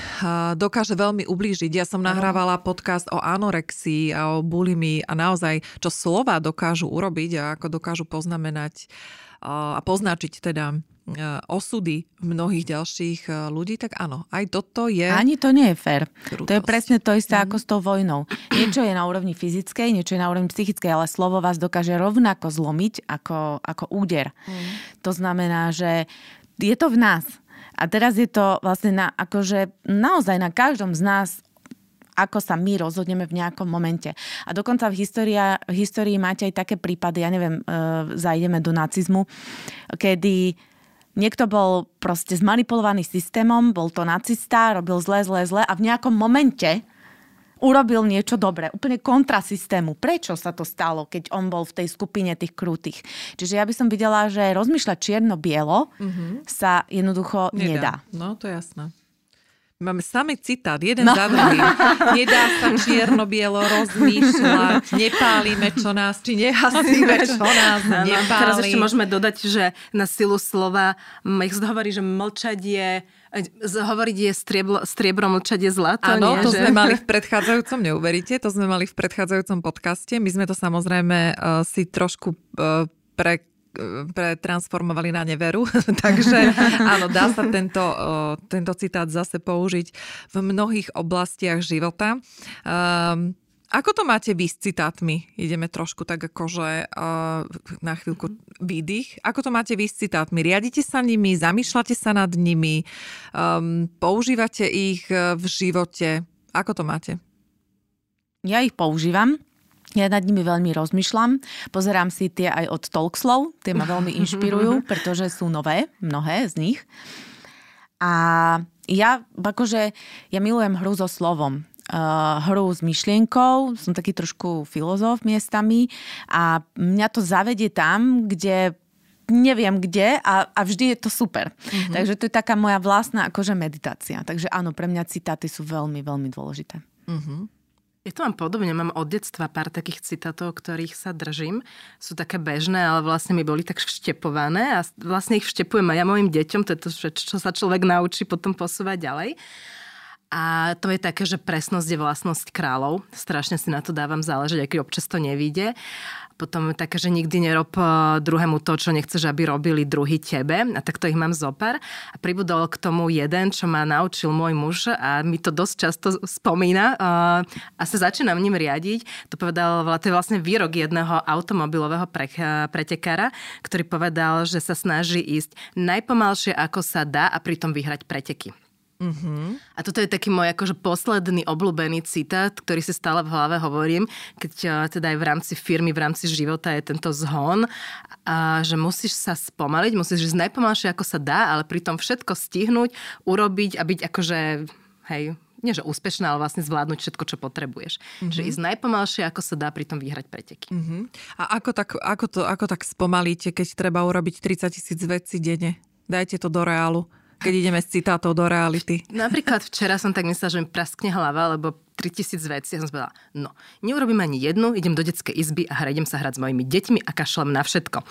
S1: dokáže veľmi ublížiť. Ja som nahrávala podcast o anorexii a o bulimii a naozaj, čo slova dokážu urobiť a ako dokážu poznamenať a poznačiť teda osudy mnohých ďalších e, ľudí, tak áno, aj toto je...
S3: Ani to nie je fér. Krutosť. To je presne to isté mm. ako s tou vojnou. Niečo je na úrovni fyzickej, niečo je na úrovni psychickej, ale slovo vás dokáže rovnako zlomiť ako, ako úder. Mm. To znamená, že je to v nás. A teraz je to vlastne na, akože naozaj na každom z nás ako sa my rozhodneme v nejakom momente. A dokonca v, história, v histórii máte aj také prípady, ja neviem, e, zajdeme do nacizmu, kedy Niekto bol proste zmanipulovaný systémom, bol to nacista, robil zle, zle, zle a v nejakom momente urobil niečo dobré, úplne kontra systému. Prečo sa to stalo, keď on bol v tej skupine tých krutých? Čiže ja by som videla, že rozmýšľať čierno-bielo mm-hmm. sa jednoducho nedá. nedá.
S1: No, to je jasné. Máme samý citát, jeden no. za druhým. Nedá sa čierno-bielo rozmýšľať, nepálime, čo nás, či nehasíme, čo nás no, nepáli.
S2: Teraz ešte môžeme dodať, že na silu slova, ich hovorí, že mlčať je hovoriť je strieblo, striebro, mlčať je zlato.
S1: Áno,
S2: to
S1: že... sme mali v predchádzajúcom, neuveríte, to sme mali v predchádzajúcom podcaste. My sme to samozrejme uh, si trošku uh, pre pretransformovali na neveru. Takže áno, dá sa tento, tento citát zase použiť v mnohých oblastiach života. Um, ako to máte vy s citátmi? Ideme trošku tak akože uh, na chvíľku výdych. Ako to máte vy s citátmi? Riadite sa nimi? Zamýšľate sa nad nimi? Um, používate ich v živote? Ako to máte?
S3: Ja ich používam. Ja nad nimi veľmi rozmýšľam. Pozerám si tie aj od Talkslov. Tie ma veľmi inšpirujú, pretože sú nové, mnohé z nich. A ja akože, ja milujem hru so slovom. Uh, hru s myšlienkou, som taký trošku filozof miestami a mňa to zavedie tam, kde neviem kde a, a vždy je to super. Mm-hmm. Takže to je taká moja vlastná akože meditácia. Takže áno, pre mňa citáty sú veľmi, veľmi dôležité. Mm-hmm.
S2: Ja to mám podobne, mám od detstva pár takých citátov, ktorých sa držím. Sú také bežné, ale vlastne mi boli tak vštepované a vlastne ich vštepujem aj ja mojim deťom, to je to, čo sa človek naučí potom posúvať ďalej. A to je také, že presnosť je vlastnosť kráľov. Strašne si na to dávam záležať, aj keď občas to nevíde. Potom také, že nikdy nerob eh, druhému to, čo nechceš, aby robili druhý tebe. A takto ich mám zopar. A pribudol k tomu jeden, čo ma naučil môj muž a mi to dosť často spomína eh, a sa začínam ním riadiť. To povedal, to je vlastne výrok jedného automobilového pre, eh, pretekára, ktorý povedal, že sa snaží ísť najpomalšie, ako sa dá a pritom vyhrať preteky. Uh-huh. A toto je taký môj akože posledný obľúbený citát, ktorý si stále v hlave hovorím, keď teda aj v rámci firmy, v rámci života je tento zhon, a že musíš sa spomaliť, musíš ísť najpomalšie ako sa dá, ale pritom všetko stihnúť, urobiť a byť akože, hej, nie že úspešná, ale vlastne zvládnuť všetko, čo potrebuješ. Uh-huh. Že ísť najpomalšie, ako sa dá, pritom vyhrať preteky. Uh-huh.
S1: A ako tak, ako, to, ako tak spomalíte, keď treba urobiť 30 tisíc vecí denne? Dajte to do reálu keď ideme s citátov do reality.
S2: Napríklad včera som tak myslela, že mi praskne hlava, lebo 3000 vecí. Ja som povedala, no, neurobím ani jednu, idem do detskej izby a idem sa hrať s mojimi deťmi a kašlem na všetko.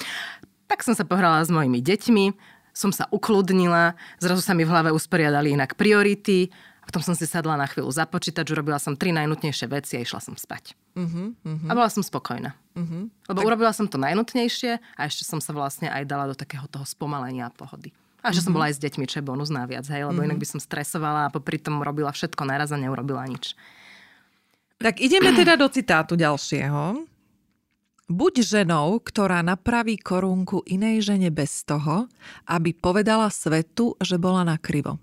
S2: Tak som sa pohrala s mojimi deťmi, som sa ukludnila, zrazu sa mi v hlave usporiadali inak priority, a potom som si sadla na chvíľu za počítač, urobila som tri najnutnejšie veci a išla som spať. Uh-huh, uh-huh. A bola som spokojná. Uh-huh. Lebo tak... urobila som to najnutnejšie a ešte som sa vlastne aj dala do takého toho spomalenia a pohody. A že mm-hmm. som mhm. bola aj s deťmi, čo je bonus naviac, hej, lebo mm-hmm. inak by som stresovala a popri tom robila všetko naraz a neurobila nič.
S1: Tak ideme teda do citátu ďalšieho. Buď ženou, ktorá napraví korunku inej žene bez toho, aby povedala svetu, že bola na krivo.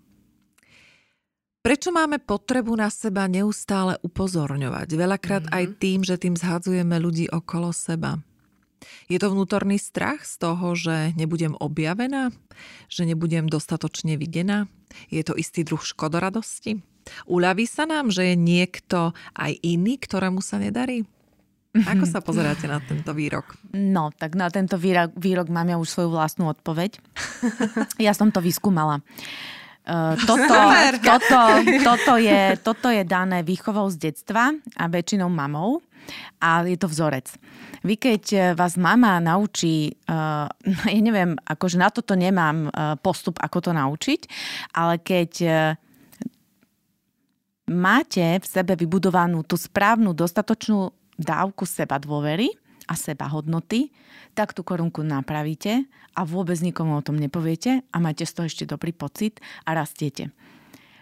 S1: Prečo máme potrebu na seba neustále upozorňovať? Veľakrát mm-hmm. aj tým, že tým zhadzujeme ľudí okolo seba. Je to vnútorný strach z toho, že nebudem objavená, že nebudem dostatočne videná? Je to istý druh škodoradosti? Uľaví sa nám, že je niekto aj iný, ktorému sa nedarí? Ako sa pozeráte na tento výrok?
S3: No, tak na tento výrok, výrok mám ja už svoju vlastnú odpoveď. Ja som to vyskúmala. Uh, toto, toto, toto, je, toto je dané výchovou z detstva a väčšinou mamou a je to vzorec. Vy keď e, vás mama naučí, uh, ja neviem, akože na toto nemám uh, postup, ako to naučiť, ale keď uh, máte v sebe vybudovanú tú správnu, dostatočnú dávku seba dôvery a seba hodnoty, tak tú korunku napravíte a vôbec nikomu o tom nepoviete a máte z toho ešte dobrý pocit a rastiete.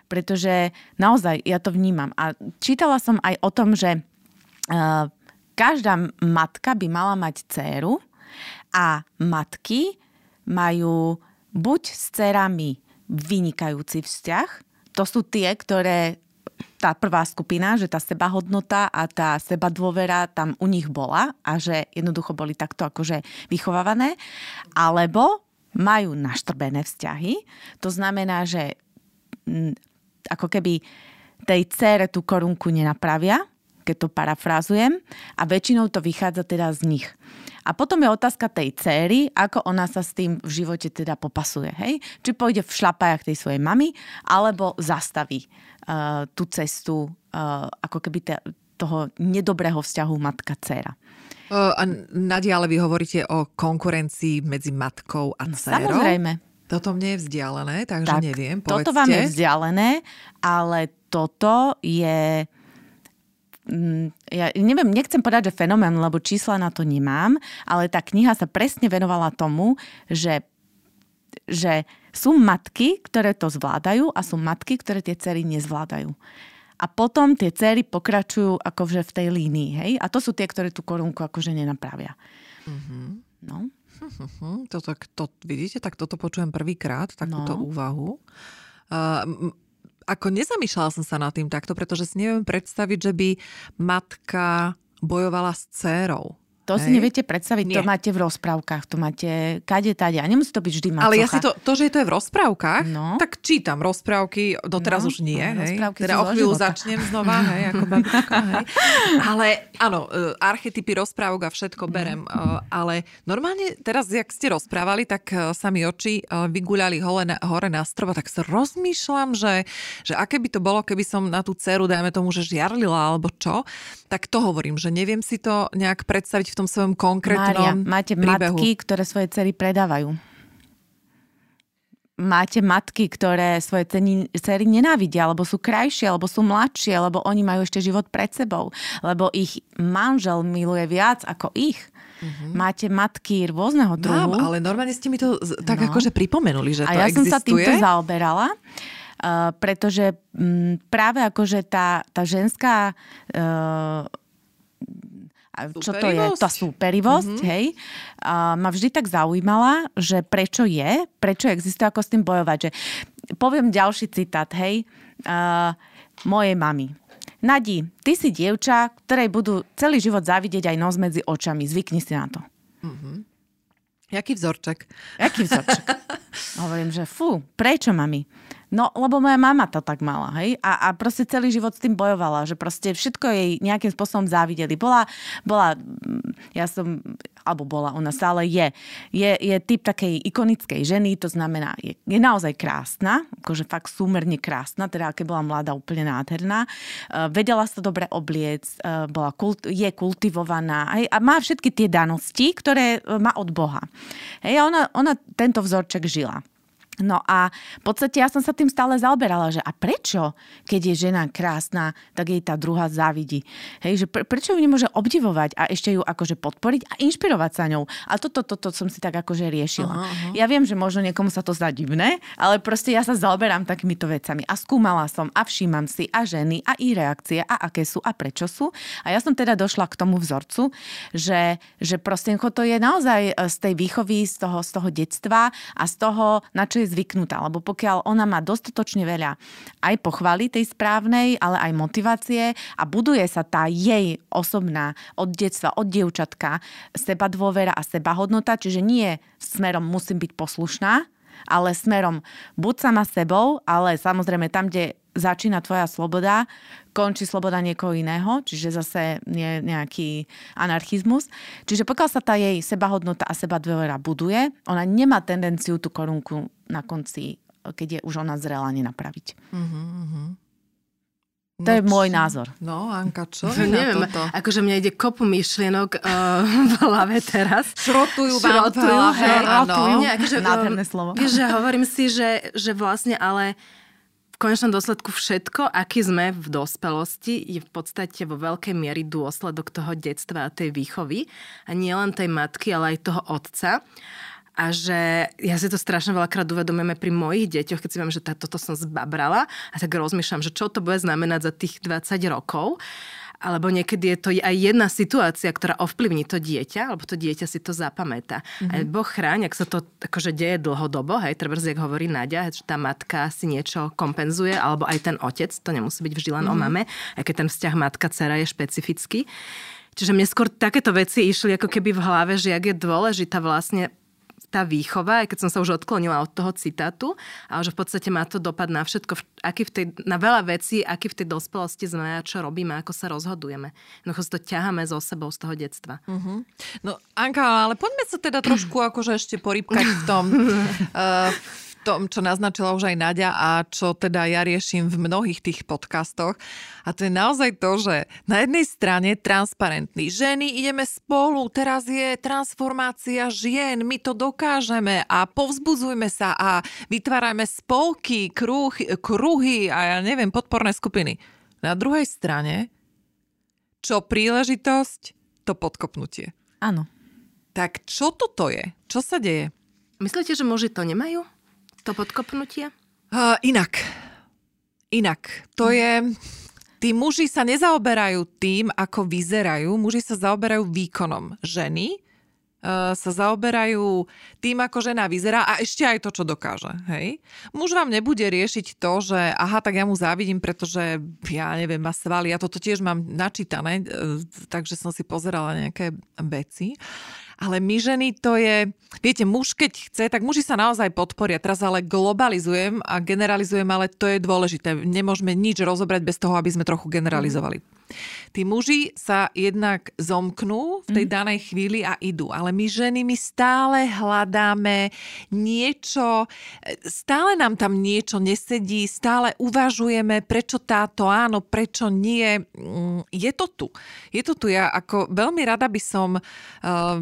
S3: Pretože naozaj ja to vnímam. A čítala som aj o tom, že uh, každá matka by mala mať dceru a matky majú buď s dcerami vynikajúci vzťah, to sú tie, ktoré tá prvá skupina, že tá sebahodnota a tá seba dôvera tam u nich bola a že jednoducho boli takto akože vychovávané, alebo majú naštrbené vzťahy. To znamená, že ako keby tej cére tú korunku nenapravia, keď to parafrázujem, a väčšinou to vychádza teda z nich. A potom je otázka tej céry, ako ona sa s tým v živote teda popasuje. Hej? Či pôjde v šlapajach tej svojej mamy, alebo zastaví uh, tú cestu uh, ako keby te, toho nedobrého vzťahu matka-céra.
S1: A Nadia, ale vy hovoríte o konkurencii medzi matkou a dcerou?
S3: No, samozrejme.
S1: Toto mne je vzdialené, takže tak, neviem.
S3: Povedzte. Toto vám je vzdialené, ale toto je ja neviem, nechcem povedať, že fenomén, lebo čísla na to nemám, ale tá kniha sa presne venovala tomu, že, že sú matky, ktoré to zvládajú a sú matky, ktoré tie cery nezvládajú. A potom tie cery pokračujú akože v tej línii, hej? A to sú tie, ktoré tú korunku akože nenapravia. Mm-hmm. No.
S1: Mm-hmm. Toto, to, vidíte, tak toto počujem prvýkrát, takúto no. úvahu. Uh, ako nezamýšľala som sa nad tým takto, pretože si neviem predstaviť, že by matka bojovala s dcérou.
S3: To Hej. si neviete predstaviť, Nie. to máte v rozprávkach, to máte kade, tade. A nemusí to byť vždy macocha.
S1: Ale ja si to, to, že to je v rozprávkach, no. tak čítam rozprávky, doteraz no, už nie. No, hej. Teda o chvíľu začnem znova, hej, ako babička, hej. Ale áno, e, archetypy rozprávok a všetko no. berem. No. Ale normálne teraz, jak ste rozprávali, tak e, sa mi oči vyguľali hore na, hore na strova, tak sa rozmýšľam, že, že aké by to bolo, keby som na tú dceru, dajme tomu, že žiarlila alebo čo, tak to hovorím, že neviem si to nejak predstaviť v tom svojom konkrétnom
S3: Mária, máte
S1: príbehu.
S3: matky, ktoré svoje cery predávajú. Máte matky, ktoré svoje ceny, cery nenávidia, alebo sú krajšie, alebo sú mladšie, lebo oni majú ešte život pred sebou, lebo ich manžel miluje viac ako ich. Mm-hmm. Máte matky rôzneho druhu.
S1: Mám, ale normálne ste mi to tak no. akože pripomenuli, že
S3: a
S1: to
S3: ja
S1: existuje.
S3: som sa týmto zaoberala. Uh, pretože m, práve akože tá, tá ženská uh, čo to je? Tá súperivosť, mm-hmm. hej. A ma vždy tak zaujímala, že prečo je, prečo existuje, ako s tým bojovať. Že, poviem ďalší citát, hej. Uh, mojej mamy. Nadi, ty si dievča, ktorej budú celý život závidieť aj nos medzi očami. Zvykni si na to. Mm-hmm.
S1: Jaký vzorček?
S3: Jaký vzorček? Hovorím, že fú, prečo mami? No, lebo moja mama to tak mala, hej? A, a proste celý život s tým bojovala, že proste všetko jej nejakým spôsobom závideli. Bola, bola, mm, ja som, alebo bola, ona stále je, je, je typ takej ikonickej ženy, to znamená, je, je naozaj krásna, akože fakt súmerne krásna, teda keď bola mladá, úplne nádherná. Uh, vedela sa dobre obliec, uh, bola kult, je kultivovaná hej? a má všetky tie danosti, ktoré má od Boha. Hej? A ona, ona tento vzorček žila. No a v podstate ja som sa tým stále zaoberala, že a prečo, keď je žena krásna, tak jej tá druhá závidí. Hej, že pre, prečo ju nemôže obdivovať a ešte ju akože podporiť a inšpirovať sa ňou. A toto, toto to, to som si tak akože riešila. Uh-huh, uh-huh. Ja viem, že možno niekomu sa to zdá divné, ale proste ja sa zaoberám takýmito vecami a skúmala som a všímam si a ženy a ich reakcie a aké sú a prečo sú. A ja som teda došla k tomu vzorcu, že, že proste to je naozaj z tej výchovy, z toho, z toho detstva a z toho, na čo je zvyknutá, lebo pokiaľ ona má dostatočne veľa aj pochvaly tej správnej, ale aj motivácie a buduje sa tá jej osobná od detstva, od dievčatka seba dôvera a seba hodnota, čiže nie smerom musím byť poslušná, ale smerom buď sama sebou, ale samozrejme tam, kde začína tvoja sloboda, končí sloboda niekoho iného, čiže zase nie nejaký anarchizmus. Čiže pokiaľ sa tá jej sebahodnota a seba dôvera buduje, ona nemá tendenciu tú korunku na konci, keď je už ona zrela, nenapraviť. Uh-huh, To no, je môj názor.
S1: No, Anka, čo
S2: no, neviem, toto? Akože mne ide kopu myšlienok uh, v hlave teraz.
S1: Šrotujú vám Šrotujú, v hlave.
S2: Šrotujú, nie, akože, Nádherné slovo. Že hovorím si, že, že vlastne ale konečnom dôsledku všetko, aký sme v dospelosti, je v podstate vo veľkej miery dôsledok toho detstva a tej výchovy. A nie len tej matky, ale aj toho otca. A že ja si to strašne veľakrát uvedomujeme pri mojich deťoch, keď si viem, že toto som zbabrala a tak rozmýšľam, že čo to bude znamenať za tých 20 rokov alebo niekedy je to aj jedna situácia, ktorá ovplyvní to dieťa, alebo to dieťa si to zapamätá. Mm-hmm. A Boh chráň, ak sa to akože deje dlhodobo, hej, treba jak hovorí Nadia, že tá matka si niečo kompenzuje, alebo aj ten otec, to nemusí byť vždy len mm-hmm. o mame, aj keď ten vzťah matka-cera je špecifický. Čiže mne skôr takéto veci išli ako keby v hlave, že jak je dôležitá vlastne tá výchova, aj keď som sa už odklonila od toho citátu, ale že v podstate má to dopad na všetko, aký v tej, na veľa vecí, aký v tej dospelosti sme a čo robíme, ako sa rozhodujeme. Jednoducho si to ťaháme so sebou z toho detstva. Uh-huh.
S1: No Anka, ale poďme sa teda trošku akože ešte porybkať v tom, uh, tom, čo naznačila už aj Nadia a čo teda ja riešim v mnohých tých podcastoch. A to je naozaj to, že na jednej strane transparentní ženy, ideme spolu, teraz je transformácia žien, my to dokážeme a povzbudzujme sa a vytvárajme spolky, kruh, kruhy a ja neviem, podporné skupiny. Na druhej strane, čo príležitosť, to podkopnutie.
S3: Áno.
S1: Tak čo toto je? Čo sa deje?
S2: Myslíte, že muži to nemajú? To podkopnutie?
S1: Uh, inak. Inak. To je... Tí muži sa nezaoberajú tým, ako vyzerajú. Muži sa zaoberajú výkonom. Ženy sa zaoberajú tým, ako žena vyzerá a ešte aj to, čo dokáže. Hej? Muž vám nebude riešiť to, že aha, tak ja mu závidím, pretože ja neviem, má svaly. Ja toto tiež mám načítané, uh, takže som si pozerala nejaké veci. Ale my ženy to je, viete, muž keď chce, tak muži sa naozaj podporia. Teraz ale globalizujem a generalizujem, ale to je dôležité. Nemôžeme nič rozobrať bez toho, aby sme trochu generalizovali. Tí muži sa jednak zomknú v tej mm. danej chvíli a idú, ale my ženy, my stále hľadáme niečo, stále nám tam niečo nesedí, stále uvažujeme, prečo táto áno, prečo nie. Mm, je to tu. Je to tu. Ja ako veľmi rada by som uh,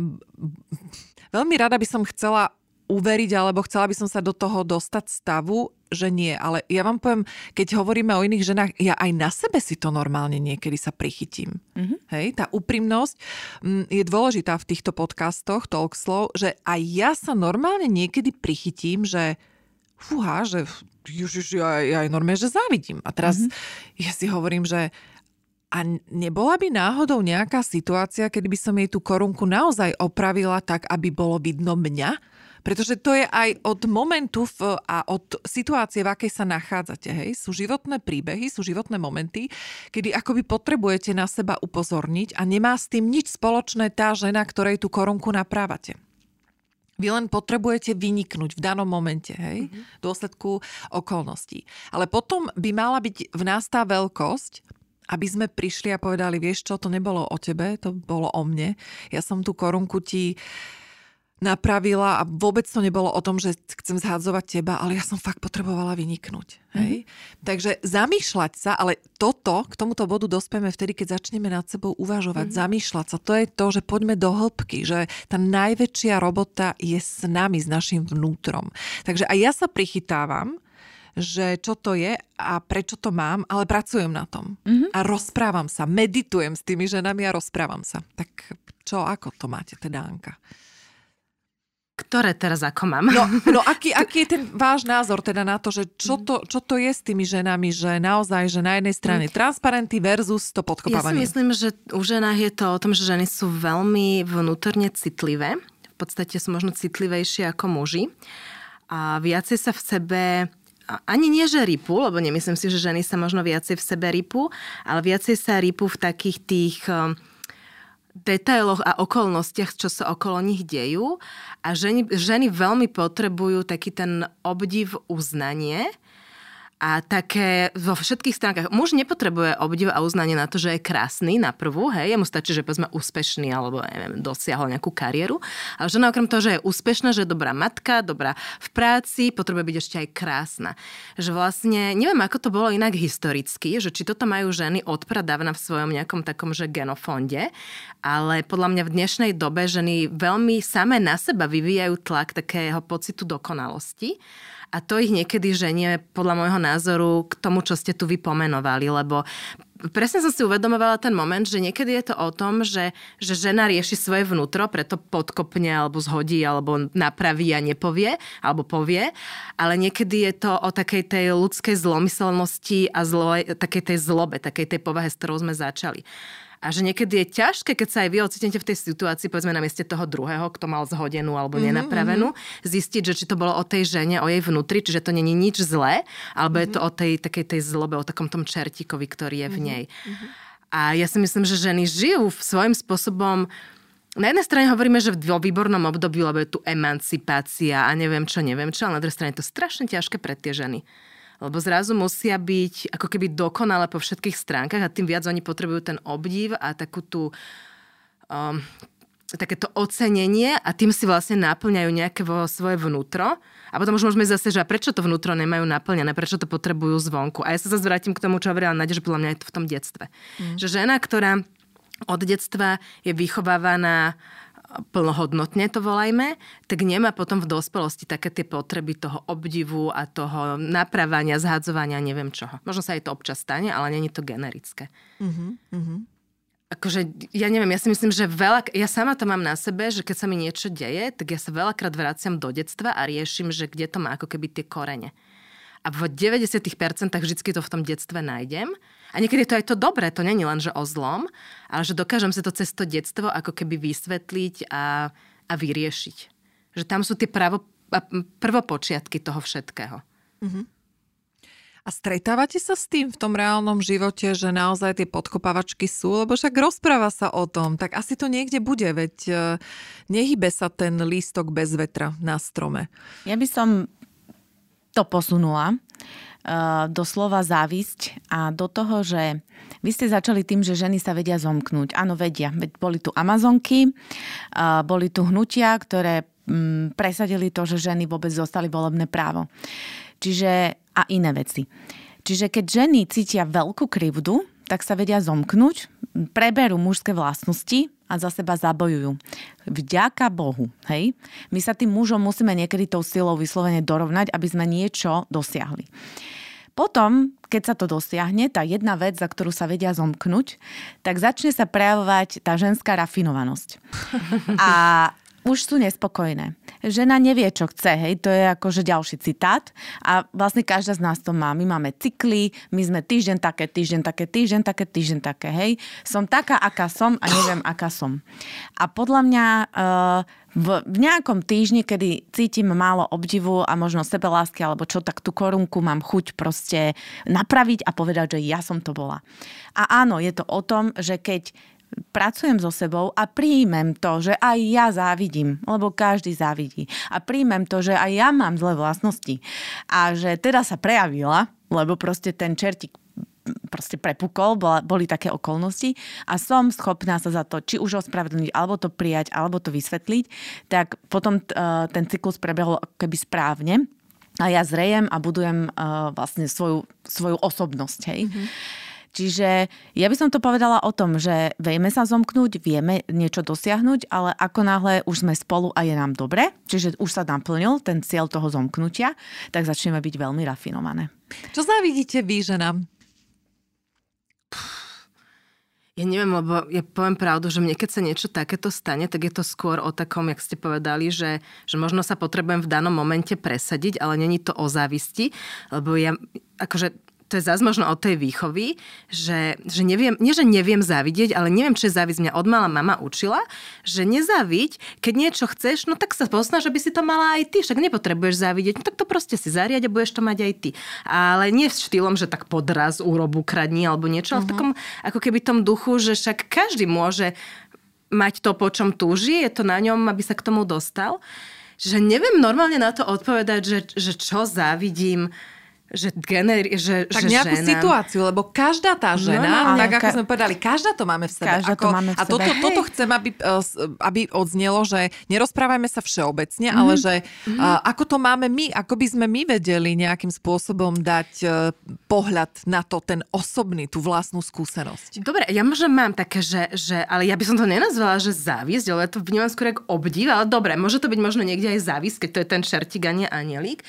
S1: veľmi rada by som chcela uveriť, alebo chcela by som sa do toho dostať stavu, že nie. Ale ja vám poviem, keď hovoríme o iných ženách, ja aj na sebe si to normálne niekedy sa prichytím. Mm-hmm. Hej, tá úprimnosť mm, je dôležitá v týchto podcastoch, talkslov, že aj ja sa normálne niekedy prichytím, že fúha, že už, už ja, ja aj normálne, že závidím. A teraz mm-hmm. ja si hovorím, že a nebola by náhodou nejaká situácia, kedy by som jej tú korunku naozaj opravila tak, aby bolo vidno mňa? Pretože to je aj od momentu v, a od situácie, v akej sa nachádzate. Hej? Sú životné príbehy, sú životné momenty, kedy akoby potrebujete na seba upozorniť a nemá s tým nič spoločné tá žena, ktorej tú korunku naprávate. Vy len potrebujete vyniknúť v danom momente, hej, mm-hmm. v dôsledku okolností. Ale potom by mala byť v nás tá veľkosť, aby sme prišli a povedali, vieš čo, to nebolo o tebe, to bolo o mne. Ja som tú korunku ti napravila a vôbec to nebolo o tom, že chcem zhádzovať teba, ale ja som fakt potrebovala vyniknúť. Hej? Mm-hmm. Takže zamýšľať sa, ale toto, k tomuto bodu dospieme vtedy, keď začneme nad sebou uvažovať, mm-hmm. zamýšľať sa. To je to, že poďme do hĺbky, že tá najväčšia robota je s nami, s našim vnútrom. Takže aj ja sa prichytávam, že čo to je a prečo to mám, ale pracujem na tom. Mm-hmm. A rozprávam sa, meditujem s tými ženami a rozprávam sa. Tak čo, ako to máte teda, Anka?
S2: Ktoré teraz ako mám?
S1: No, no aký, aký je ten váš názor teda na to, že čo to, čo to je s tými ženami, že naozaj, že na jednej strane mm. transparenty versus to podkopávanie?
S2: Ja si myslím, že u ženách je to o tom, že ženy sú veľmi vnútorne citlivé. V podstate sú možno citlivejšie ako muži. A viacej sa v sebe ani nie, že rypu, lebo nemyslím si, že ženy sa možno viacej v sebe rypu, ale viacej sa rypu v takých tých detailoch a okolnostiach, čo sa okolo nich dejú. A ženy, ženy veľmi potrebujú taký ten obdiv uznanie, a také vo všetkých stránkach. Muž nepotrebuje obdiv a uznanie na to, že je krásny na prvú, hej, jemu stačí, že povedzme úspešný alebo neviem, dosiahol nejakú kariéru. Ale žena okrem toho, že je úspešná, že je dobrá matka, dobrá v práci, potrebuje byť ešte aj krásna. Že vlastne, neviem, ako to bolo inak historicky, že či toto majú ženy odpradávna v svojom nejakom takom, že genofonde, ale podľa mňa v dnešnej dobe ženy veľmi samé na seba vyvíjajú tlak takého pocitu dokonalosti a to ich niekedy ženie, podľa môjho názoru, k tomu, čo ste tu vypomenovali, lebo presne som si uvedomovala ten moment, že niekedy je to o tom, že, že žena rieši svoje vnútro, preto podkopne alebo zhodí, alebo napraví a nepovie, alebo povie, ale niekedy je to o takej tej ľudskej zlomyselnosti a zlo, takej tej zlobe, takej tej povahe, s ktorou sme začali. A že niekedy je ťažké, keď sa aj vy ocitnete v tej situácii, povedzme na mieste toho druhého, kto mal zhodenú alebo mm-hmm, nenapravenú, mm-hmm. zistiť, že či to bolo o tej žene, o jej vnútri, čiže to není nič zlé, alebo mm-hmm. je to mhm. o tej takej tej zlobe, o takom tom čertíkovi, ktorý je v mhm, nej. Mm-hmm. A ja si myslím, že ženy žijú svojím spôsobom na jednej strane hovoríme, že vo výbornom období, lebo je tu emancipácia a neviem čo, neviem čo, ale na druhej strane je to strašne ťažké pre tie ženy. Lebo zrazu musia byť ako keby dokonale po všetkých stránkach a tým viac oni potrebujú ten obdiv a takú tú um, takéto ocenenie a tým si vlastne naplňajú nejaké vo svoje vnútro. A potom už môžeme zase, že a prečo to vnútro nemajú naplnené, prečo to potrebujú zvonku. A ja sa zase vrátim k tomu, čo hovorila Nadia, že podľa mňa je to v tom detstve. Mm. Že žena, ktorá od detstva je vychovávaná plnohodnotne to volajme, tak nemá potom v dospelosti také tie potreby toho obdivu a toho napravania, zhadzovania, neviem čoho. Možno sa aj to občas stane, ale není to generické. Uh-huh, Akože, ja neviem, ja si myslím, že veľa, ja sama to mám na sebe, že keď sa mi niečo deje, tak ja sa veľakrát vraciam do detstva a riešim, že kde to má ako keby tie korene. A v 90% vždy to v tom detstve nájdem. A niekedy to aj to dobré, to není len, že o zlom, ale že dokážem si to cez to detstvo ako keby vysvetliť a, a vyriešiť. Že tam sú tie pravo, prvopočiatky toho všetkého. Mm-hmm.
S1: A stretávate sa s tým v tom reálnom živote, že naozaj tie podkopávačky sú? Lebo však rozpráva sa o tom, tak asi to niekde bude, veď e, nehybe sa ten lístok bez vetra na strome.
S3: Ja by som to posunula uh, do slova závisť a do toho, že vy ste začali tým, že ženy sa vedia zomknúť. Áno, vedia. Boli tu Amazonky, uh, boli tu hnutia, ktoré um, presadili to, že ženy vôbec zostali volebné právo. Čiže a iné veci. Čiže keď ženy cítia veľkú krivdu, tak sa vedia zomknúť, preberú mužské vlastnosti a za seba zabojujú. Vďaka Bohu. Hej? My sa tým mužom musíme niekedy tou silou vyslovene dorovnať, aby sme niečo dosiahli. Potom, keď sa to dosiahne, tá jedna vec, za ktorú sa vedia zomknúť, tak začne sa prejavovať tá ženská rafinovanosť. A už sú nespokojné. Žena nevie, čo chce, hej, to je akože ďalší citát a vlastne každá z nás to má. My máme cykly, my sme týždeň také, týždeň také, týždeň také, týždeň také, hej. Som taká, aká som a neviem, aká som. A podľa mňa uh, v, v nejakom týždni, kedy cítim málo obdivu a možno sebelásky alebo čo, tak tú korunku mám chuť proste napraviť a povedať, že ja som to bola. A áno, je to o tom, že keď pracujem so sebou a príjmem to, že aj ja závidím, lebo každý závidí. A príjmem to, že aj ja mám zlé vlastnosti. A že teda sa prejavila, lebo proste ten čertik proste prepukol, bola, boli také okolnosti a som schopná sa za to či už ospravedlniť, alebo to prijať, alebo to vysvetliť, tak potom uh, ten cyklus prebehol keby správne a ja zrejem a budujem uh, vlastne svoju, svoju osobnosť. Hej. Mm-hmm. Čiže ja by som to povedala o tom, že vieme sa zomknúť, vieme niečo dosiahnuť, ale ako náhle už sme spolu a je nám dobre, čiže už sa naplnil ten cieľ toho zomknutia, tak začneme byť veľmi rafinované.
S1: Čo závidíte vy ženám?
S2: Ja neviem, lebo ja poviem pravdu, že mne keď sa niečo takéto stane, tak je to skôr o takom, jak ste povedali, že, že možno sa potrebujem v danom momente presadiť, ale není to o závisti, lebo ja, akože to je zase možno od tej výchovy, že, že neviem, nie že neviem závidieť, ale neviem, čo je závisť. Mňa odmala mama učila, že nezáviť, keď niečo chceš, no tak sa posnaž, aby si to mala aj ty. Však nepotrebuješ závidieť, no tak to proste si zariať a budeš to mať aj ty. Ale nie v štýlom, že tak podraz, úrobu, kradni alebo niečo, uh-huh. ale v mhm. takom ako keby tom duchu, že však každý môže mať to, po čom túži, je to na ňom, aby sa k tomu dostal. Že neviem normálne na to odpovedať, že, že čo závidím že, gener, že,
S1: tak že nejakú žena... situáciu, lebo každá tá no, žena, no, no, tak ako ka... sme povedali, každá to máme v sebe.
S3: Každá ako, to máme v
S1: sebe. A toto, toto chcem, aby, eh, aby odznelo, že nerozprávajme sa všeobecne, mm-hmm. ale že mm-hmm. uh, ako to máme my, ako by sme my vedeli nejakým spôsobom dať uh, pohľad na to, ten osobný, tú vlastnú skúsenosť.
S2: Dobre, ja možno mám také, že, že ale ja by som to nenazvala, že závisť, ale ja to vnímam skôr ako obdiv, ale dobre, môže to byť možno niekde aj závisť, keď to je ten šertik a nie anielík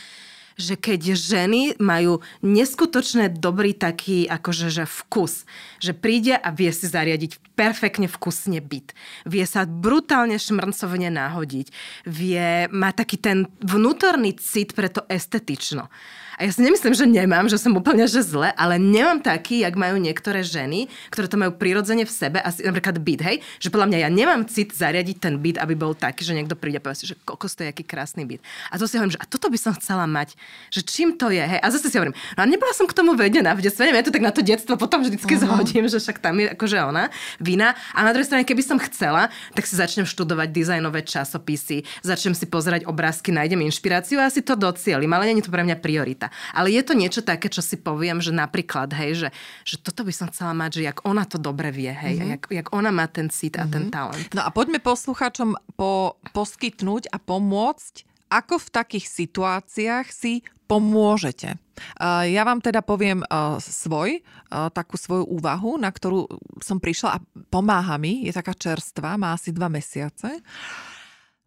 S2: že keď ženy majú neskutočne dobrý taký akože že vkus, že príde a vie si zariadiť perfektne vkusne byt. Vie sa brutálne šmrncovne nahodiť. Vie, má taký ten vnútorný cit pre to estetično. A ja si nemyslím, že nemám, že som úplne že zle, ale nemám taký, jak majú niektoré ženy, ktoré to majú prirodzene v sebe, asi napríklad byt, hej, že podľa mňa ja nemám cit zariadiť ten byt, aby bol taký, že niekto príde a povie si, že kokos to je aký krásny byt. A to si hovorím, že a toto by som chcela mať, že čím to je, hej. A zase si hovorím, no a nebola som k tomu vedená v detstve, neviem, ja to tak na to detstvo potom vždycky uh-huh. zhodím, že však tam je akože ona, vina. A na druhej strane, keby som chcela, tak si začnem študovať dizajnové časopisy, začnem si pozerať obrázky, nájdem inšpiráciu a asi to docielim, ale nie je to pre mňa priorita. Ale je to niečo také, čo si poviem, že napríklad, hej, že, že toto by som chcela mať, že jak ona to dobre vie, hej, mm-hmm. jak, jak ona má ten cit a mm-hmm. ten mhm. talent.
S1: No a poďme posluchačom po, poskytnúť a pomôcť, ako v takých situáciách si pomôžete. Ja vám teda poviem svoj, takú svoju úvahu, na ktorú som prišla a pomáha mi, je taká čerstvá, má asi dva mesiace.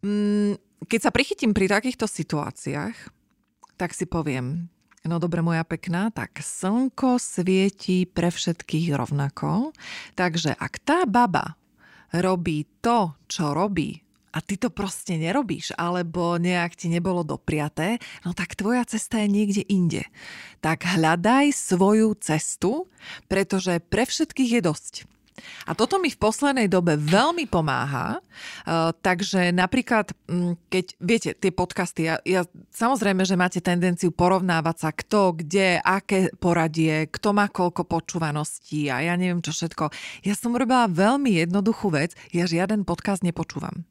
S1: Mm, keď sa prichytím pri takýchto situáciách, tak si poviem, no dobre moja pekná, tak slnko svieti pre všetkých rovnako, takže ak tá baba robí to, čo robí, a ty to proste nerobíš, alebo nejak ti nebolo dopriaté, no tak tvoja cesta je niekde inde. Tak hľadaj svoju cestu, pretože pre všetkých je dosť. A toto mi v poslednej dobe veľmi pomáha. Uh, takže napríklad, um, keď viete, tie podcasty, ja, ja samozrejme, že máte tendenciu porovnávať sa kto, kde, aké poradie, kto má koľko počúvaností a ja neviem čo všetko. Ja som robila veľmi jednoduchú vec, ja žiaden podcast nepočúvam.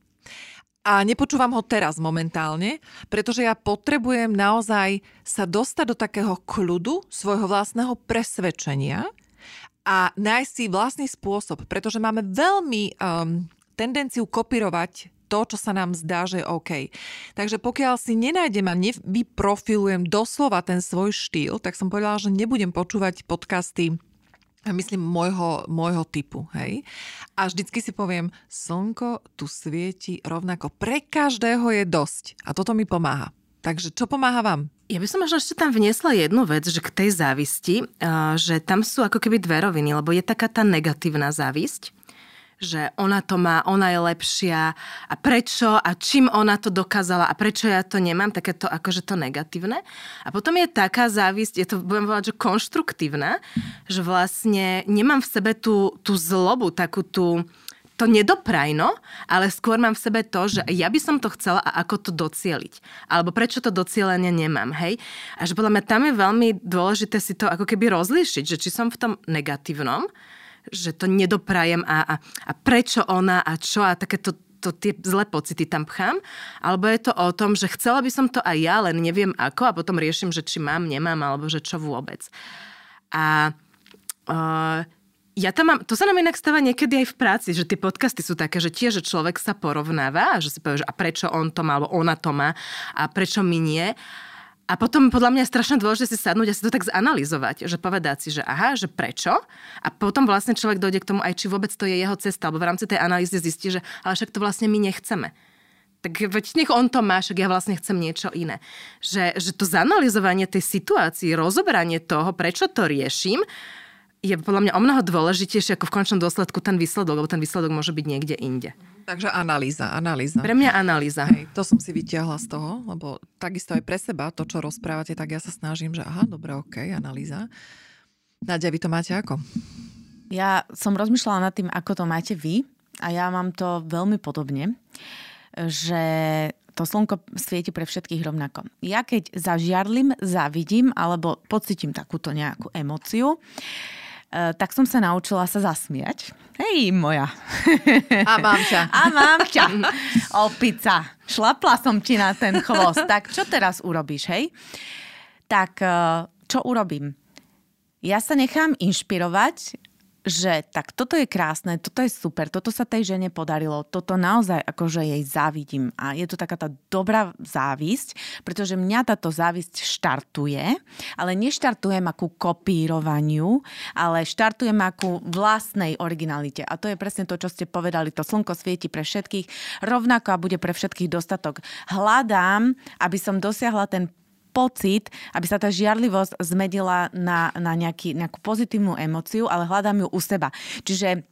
S1: A nepočúvam ho teraz momentálne, pretože ja potrebujem naozaj sa dostať do takého kľudu svojho vlastného presvedčenia, a nájsť si vlastný spôsob, pretože máme veľmi um, tendenciu kopírovať to, čo sa nám zdá, že je OK. Takže pokiaľ si nenájdem a nevyprofilujem doslova ten svoj štýl, tak som povedala, že nebudem počúvať podcasty myslím, môjho, môjho typu, hej. A vždycky si poviem, slnko tu svieti rovnako. Pre každého je dosť. A toto mi pomáha. Takže čo pomáha vám?
S2: Ja by som možno ešte tam vniesla jednu vec, že k tej závisti, že tam sú ako keby dve roviny, lebo je taká tá negatívna závisť, že ona to má, ona je lepšia a prečo a čím ona to dokázala a prečo ja to nemám, také to akože to negatívne. A potom je taká závisť, je to budem povedať, že konštruktívna, že vlastne nemám v sebe tú, tú zlobu, takú tú, to nedoprajno, ale skôr mám v sebe to, že ja by som to chcela a ako to docieliť. Alebo prečo to docielenie nemám, hej? A že podľa mňa tam je veľmi dôležité si to ako keby rozlíšiť, že či som v tom negatívnom, že to nedoprajem a, a, a prečo ona a čo a takéto to tie zlé pocity tam pchám, alebo je to o tom, že chcela by som to aj ja, len neviem ako a potom riešim, že či mám, nemám, alebo že čo vôbec. A uh, ja tam mám, to sa nám inak stáva niekedy aj v práci, že tie podcasty sú také, že tiež, že človek sa porovnáva, že si povie, že a prečo on to má, ona to má a prečo my nie. A potom podľa mňa je strašne dôležité si sadnúť a si to tak zanalizovať, že povedať si, že aha, že prečo. A potom vlastne človek dojde k tomu aj, či vôbec to je jeho cesta, alebo v rámci tej analýzy zistí, že ale však to vlastne my nechceme. Tak veď nech on to má, však ja vlastne chcem niečo iné. Že, že to zanalizovanie tej situácii, rozoberanie toho, prečo to riešim, je podľa mňa o mnoho dôležitejšie ako v končnom dôsledku ten výsledok, lebo ten výsledok môže byť niekde inde.
S1: Takže analýza, analýza.
S2: Pre mňa analýza.
S1: Hej, to som si vytiahla z toho, lebo takisto aj pre seba, to, čo rozprávate, tak ja sa snažím, že aha, dobre, ok, analýza. Nadia, vy to máte ako?
S3: Ja som rozmýšľala nad tým, ako to máte vy a ja mám to veľmi podobne, že to slnko svieti pre všetkých rovnako. Ja keď zažiarlim, zavidím alebo pocitím takúto nejakú emociu, Eh, tak som sa naučila sa zasmiať. Hej, moja.
S1: A mám ťa.
S3: A mám ťa. Opica. Šlapla som ti na ten chvost. Tak čo teraz urobíš, hej? Tak eh, čo urobím? Ja sa nechám inšpirovať že tak toto je krásne, toto je super, toto sa tej žene podarilo, toto naozaj akože jej závidím. A je to taká tá dobrá závisť, pretože mňa táto závisť štartuje, ale neštartujem akú kopírovaniu, ale štartujem akú vlastnej originalite. A to je presne to, čo ste povedali, to slnko svieti pre všetkých, rovnako a bude pre všetkých dostatok. Hľadám, aby som dosiahla ten pocit, aby sa tá žiarlivosť zmedila na, na nejaký, nejakú pozitívnu emociu, ale hľadám ju u seba. Čiže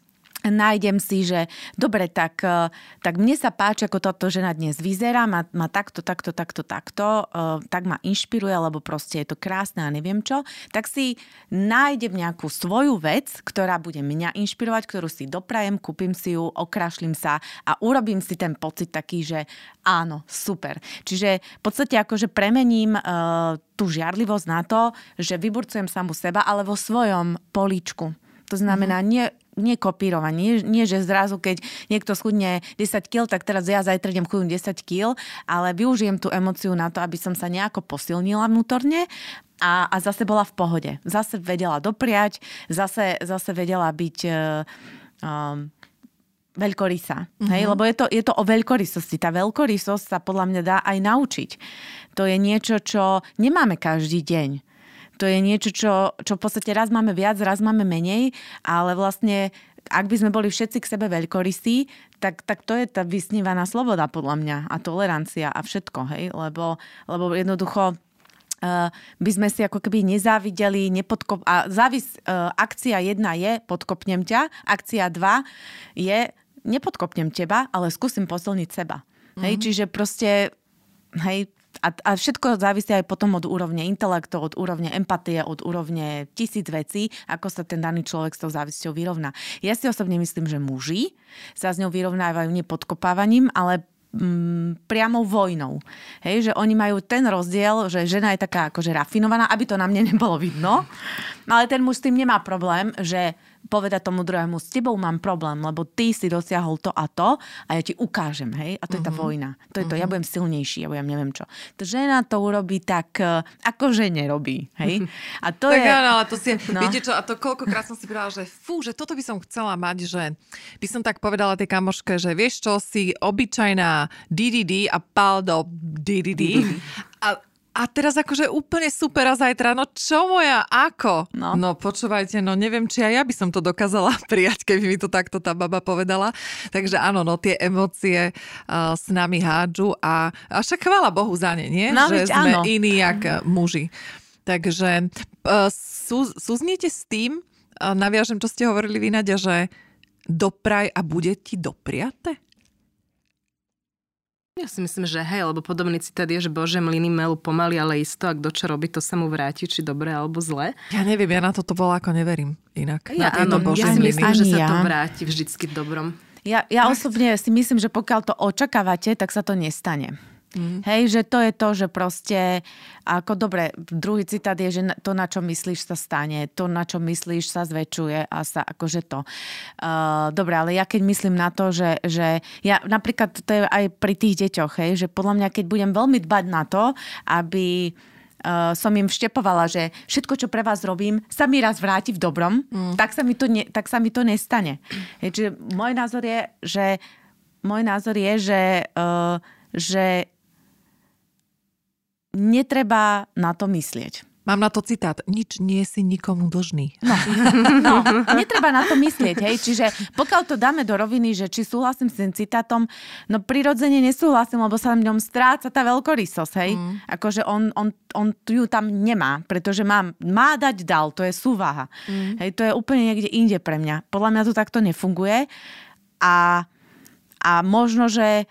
S3: nájdem si, že dobre, tak, e, tak mne sa páči, ako táto žena dnes vyzerá, má, má takto, takto, takto, takto, uh, tak ma inšpiruje, lebo proste je to krásne a neviem čo, tak si nájdem nejakú svoju vec, ktorá bude mňa inšpirovať, ktorú si doprajem, kúpim si ju, okrašlim sa a urobím si ten pocit taký, že áno, super. Čiže v podstate akože premením uh, tú žiarlivosť na to, že vyburcujem samu seba, ale vo svojom políčku. To znamená, mm-hmm. nie nie kopírovať. Nie, nie, že zrazu, keď niekto schudne 10 kg, tak teraz ja zajtra idem chudnúť 10 kg, ale využijem tú emociu na to, aby som sa nejako posilnila vnútorne a, a zase bola v pohode. Zase vedela dopriať, zase, zase vedela byť um, veľkorysá. Mm-hmm. Hej? Lebo je to, je to o veľkorysosti. Tá veľkorysosť sa podľa mňa dá aj naučiť. To je niečo, čo nemáme každý deň. To je niečo, čo, čo v podstate raz máme viac, raz máme menej, ale vlastne ak by sme boli všetci k sebe veľkorysí, tak, tak to je tá vysnívaná sloboda podľa mňa a tolerancia a všetko, hej? Lebo, lebo jednoducho Uh, by sme si ako keby nezávideli, nepodkop... A závis, uh, akcia jedna je podkopnem ťa, akcia dva je nepodkopnem teba, ale skúsim posilniť seba. Mm-hmm. Hej, mhm. čiže proste hej, a, a všetko závisí aj potom od úrovne intelektu, od úrovne empatie, od úrovne tisíc vecí, ako sa ten daný človek s tou závisťou vyrovná. Ja si osobne myslím, že muži sa s ňou vyrovnávajú nepodkopávaním, ale mm, priamou vojnou. Hej, že oni majú ten rozdiel, že žena je taká akože rafinovaná, aby to na mne nebolo vidno, ale ten muž s tým nemá problém, že povedať tomu druhému, s tebou mám problém, lebo ty si dosiahol to a to a ja ti ukážem, hej? A to uh-huh. je tá mhm. vojna. To je uh-huh. to, ja mhm. budem silnejší, ja budem neviem čo. To žena to urobí tak, e, ako že nerobí, hej?
S1: A to tak je... áno, ale to si, no. viete čo, a to koľkokrát som si povedala, že fú, že toto by som chcela mať, že by som tak povedala tej kamoške, že vieš čo, si obyčajná DDD a pal do DDD. A, a teraz akože úplne super a zajtra, no čo moja, ako? No. no počúvajte, no neviem, či aj ja by som to dokázala prijať, keby mi to takto tá baba povedala. Takže áno, no tie emócie uh, s nami hádžu a, a však chvála Bohu za ne, nie?
S3: No, že
S1: sme
S3: áno.
S1: iní jak muži. Takže uh, sú, súzniete s tým, uh, naviažem, čo ste hovorili vy, Nadia, že dopraj a bude ti dopriate?
S2: Ja si myslím, že hej, lebo podobný citát je, že Bože mlyny melú pomaly, ale isto, a kto čo robí, to sa mu vráti, či dobre alebo zle.
S1: Ja neviem, ja na toto bolo ako neverím inak.
S2: Ja, na áno, ja si myslím, že sa to vráti vždycky v dobrom.
S3: Ja, ja osobne si myslím, že pokiaľ to očakávate, tak sa to nestane. Mm. Hej, že to je to, že proste, ako dobre, druhý citát je, že to, na čo myslíš, sa stane, to, na čo myslíš, sa zväčšuje a sa akože to. Uh, dobre, ale ja keď myslím na to, že, že ja napríklad to je aj pri tých deťoch, hej, že podľa mňa, keď budem veľmi dbať na to, aby uh, som im vštepovala, že všetko, čo pre vás robím, sa mi raz vráti v dobrom, mm. tak, sa mi to ne, tak sa mi to nestane. Hej, čiže môj názor je, že môj názor je, že, uh, že netreba na to myslieť.
S1: Mám na to citát. Nič nie si nikomu dlžný.
S3: No, no netreba na to myslieť. Hej. Čiže pokiaľ to dáme do roviny, že či súhlasím s tým citátom, no prirodzene nesúhlasím, lebo sa v ňom stráca tá veľkorysosť. Hej. Mm. Akože on, on, on ju tam nemá, pretože má, má dať dal, to je súvaha. Mm. Hej, to je úplne niekde inde pre mňa. Podľa mňa to takto nefunguje. A, a možno, že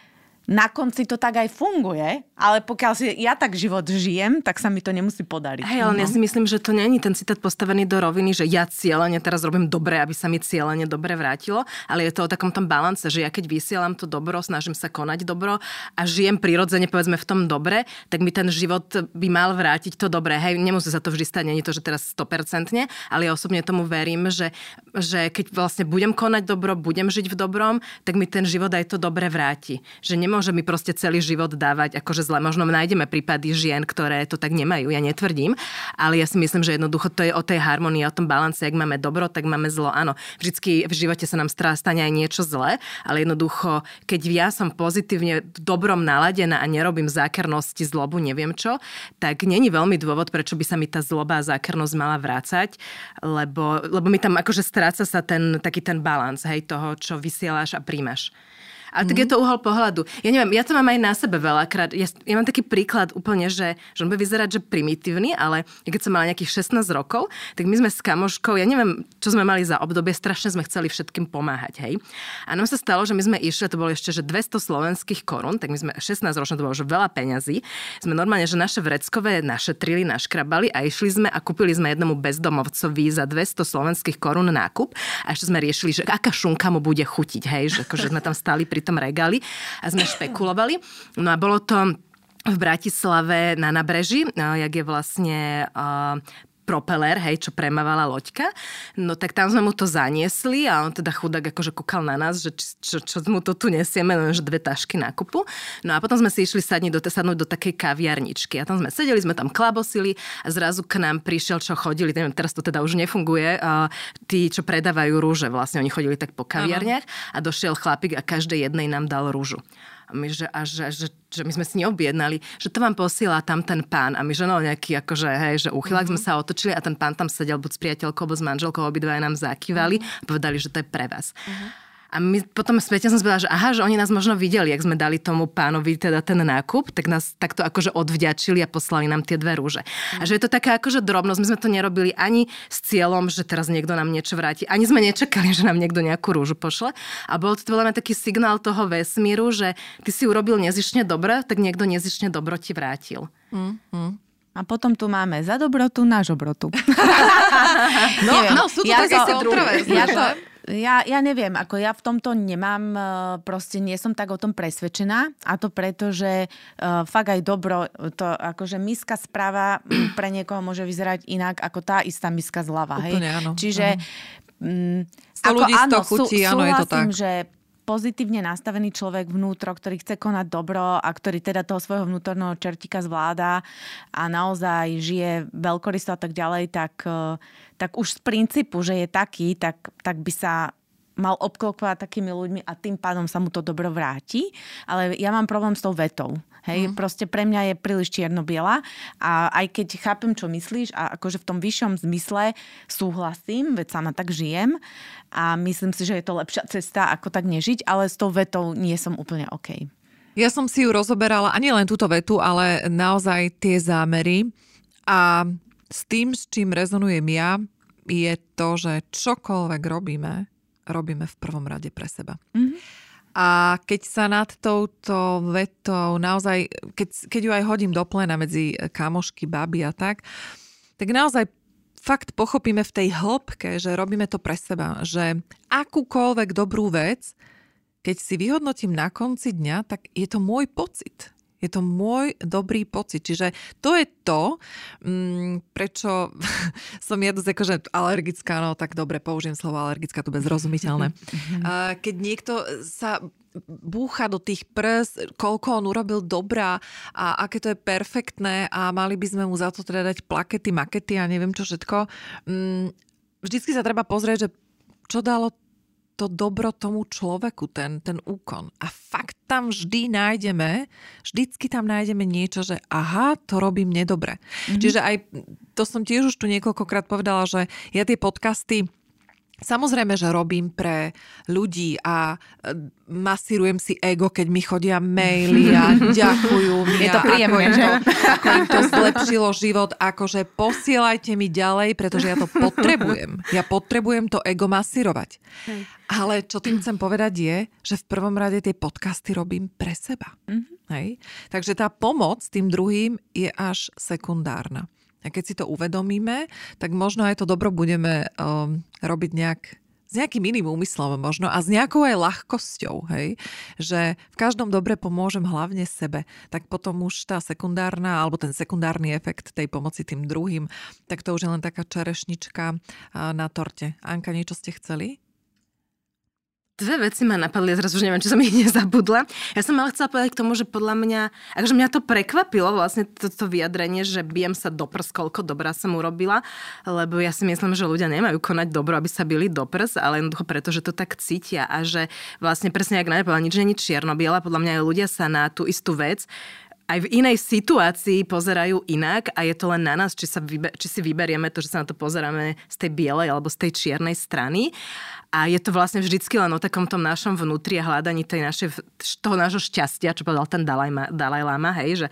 S3: na konci to tak aj funguje, ale pokiaľ si ja tak život žijem, tak sa mi to nemusí podariť.
S2: Hej, ale no. ja si myslím, že to není ten citát postavený do roviny, že ja cieľene teraz robím dobre, aby sa mi cieľene dobre vrátilo, ale je to o takom tom balance, že ja keď vysielam to dobro, snažím sa konať dobro a žijem prirodzene, povedzme v tom dobre, tak mi ten život by mal vrátiť to dobré. Hej, nemusí sa to vždy stať, nie to, že teraz 100%, ale ja osobne tomu verím, že, že keď vlastne budem konať dobro, budem žiť v dobrom, tak mi ten život aj to dobre vráti. Že nemôžem nemôže mi proste celý život dávať akože zle. Možno nájdeme prípady žien, ktoré to tak nemajú, ja netvrdím, ale ja si myslím, že jednoducho to je o tej harmonii, o tom balance, ak máme dobro, tak máme zlo. Áno, vždycky v živote sa nám stane aj niečo zlé, ale jednoducho, keď ja som pozitívne dobrom naladená a nerobím zákernosti, zlobu, neviem čo, tak není veľmi dôvod, prečo by sa mi tá zloba a zákernosť mala vrácať, lebo, lebo mi tam akože stráca sa ten taký ten balans, hej, toho, čo vysielaš a príjmaš. A tak mm. je to uhol pohľadu. Ja neviem, ja to mám aj na sebe veľakrát. Ja, ja mám taký príklad úplne, že, že on bude vyzerať, že primitívny, ale keď som mala nejakých 16 rokov, tak my sme s kamoškou, ja neviem, čo sme mali za obdobie, strašne sme chceli všetkým pomáhať, hej. A nám sa stalo, že my sme išli, to bolo ešte, že 200 slovenských korún, tak my sme 16 ročné, to bolo že veľa peňazí. Sme normálne, že naše vreckové našetrili, naškrabali a išli sme a kúpili sme jednomu bezdomovcovi za 200 slovenských korún nákup a ešte sme riešili, že aká šunka mu bude chutiť, hej, že akože sme tam stáli pri tom regáli a sme špekulovali. No a bolo to v Bratislave na nabreží, jak je vlastne propeler, hej, čo premávala loďka. No tak tam sme mu to zaniesli a on teda chudák akože kúkal na nás, že čo, čo, čo mu to tu nesieme, len že dve tašky nákupu. No a potom sme si išli sadnúť do, sadnúť do takej kaviarničky a tam sme sedeli, sme tam klabosili a zrazu k nám prišiel, čo chodili, neviem, teraz to teda už nefunguje, a tí, čo predávajú rúže, vlastne oni chodili tak po kaviarniach a došiel chlapík a každej jednej nám dal rúžu. A my, že, a že, že, že my sme si neobjednali, že to vám posiela tam ten pán. A my, že no nejaký akože, hej, že uchylák mm-hmm. sme sa otočili a ten pán tam sedel buď s priateľkou, alebo s manželkou, obidva nám zakývali mm-hmm. a povedali, že to je pre vás. Mm-hmm. A my potom späť som povedala, že aha, že oni nás možno videli, ak sme dali tomu pánovi teda ten nákup, tak nás takto akože odvďačili a poslali nám tie dve rúže. A že je to taká akože drobnosť, my sme to nerobili ani s cieľom, že teraz niekto nám niečo vráti, ani sme nečakali, že nám niekto nejakú rúžu pošle. A bol to veľmi taký signál toho vesmíru, že ty si urobil nezišne dobre, tak niekto nezišne dobro ti vrátil. Mm,
S3: mm. A potom tu máme za dobrotu na žobrotu.
S1: no, no, sú to ja také to, ja to,
S3: ja, ja neviem, ako ja v tomto nemám, e, proste nie som tak o tom presvedčená a to preto, že uh, fakt aj dobro, to akože miska správa pre niekoho môže vyzerať inak ako tá istá miska zľava. Úplne, hej?
S1: Áno.
S3: Čiže mm,
S1: ako, ľudí áno, chutí, sú, áno, je to tak.
S3: že pozitívne nastavený človek vnútro, ktorý chce konať dobro a ktorý teda toho svojho vnútorného čertika zvláda a naozaj žije veľkoristo a tak ďalej, tak, e, tak už z princípu, že je taký, tak, tak by sa mal obklopovať takými ľuďmi a tým pádom sa mu to dobro vráti. Ale ja mám problém s tou vetou. Hej, mm. proste pre mňa je príliš čierno-biela a aj keď chápem, čo myslíš a akože v tom vyššom zmysle súhlasím, veď sama tak žijem a myslím si, že je to lepšia cesta, ako tak nežiť, ale s tou vetou nie som úplne OK.
S1: Ja som si ju rozoberala, ani len túto vetu, ale naozaj tie zámery a s tým, s čím rezonujem ja, je to, že čokoľvek robíme, robíme v prvom rade pre seba. Mm-hmm. A keď sa nad touto vetou naozaj, keď, keď ju aj hodím do plena medzi kamošky, baby a tak, tak naozaj fakt pochopíme v tej hĺbke, že robíme to pre seba, že akúkoľvek dobrú vec, keď si vyhodnotím na konci dňa, tak je to môj pocit. Je to môj dobrý pocit. Čiže to je to, mm, prečo som ja dosť akože alergická, no tak dobre, použijem slovo alergická, to bezrozumiteľné. Keď niekto sa búcha do tých prs, koľko on urobil dobrá a aké to je perfektné a mali by sme mu za to teda dať plakety, makety a neviem čo všetko. Mm, vždycky sa treba pozrieť, že čo dalo to dobro tomu človeku, ten, ten úkon. A fakt tam vždy nájdeme, vždycky tam nájdeme niečo, že aha, to robím nedobre. Mm-hmm. Čiže aj, to som tiež už tu niekoľkokrát povedala, že ja tie podcasty Samozrejme, že robím pre ľudí a e, masírujem si ego, keď mi chodia maily a ďakujú mi.
S3: Je to príjemné,
S1: ako, to, ako im to zlepšilo život. Akože posielajte mi ďalej, pretože ja to potrebujem. Ja potrebujem to ego masírovať. Ale čo tým chcem povedať je, že v prvom rade tie podcasty robím pre seba. Mm-hmm. Hej? Takže tá pomoc tým druhým je až sekundárna. A keď si to uvedomíme, tak možno aj to dobro budeme um, robiť nejak s nejakým iným úmyslom možno a s nejakou aj ľahkosťou, hej? že v každom dobre pomôžem hlavne sebe, tak potom už tá sekundárna alebo ten sekundárny efekt tej pomoci tým druhým, tak to už je len taká čerešnička na torte. Anka, niečo ste chceli?
S2: Dve veci ma napadli, ja teraz už neviem, či som ich nezabudla. Ja som ale chcela povedať k tomu, že podľa mňa, akože mňa to prekvapilo vlastne toto vyjadrenie, že bijem sa do prs, koľko dobrá som urobila, lebo ja si myslím, že ľudia nemajú konať dobro, aby sa bili do prs, ale jednoducho preto, že to tak cítia a že vlastne presne, ak povedala, nič není čierno podľa mňa aj ľudia sa na tú istú vec aj v inej situácii pozerajú inak a je to len na nás, či, sa vyber, či si vyberieme to, že sa na to pozeráme z tej bielej alebo z tej čiernej strany. A je to vlastne vždycky len o takom tom našom vnútri a hľadaní tej našej, toho nášho šťastia, čo povedal ten Dalaj, Dalaj Lama, hej, že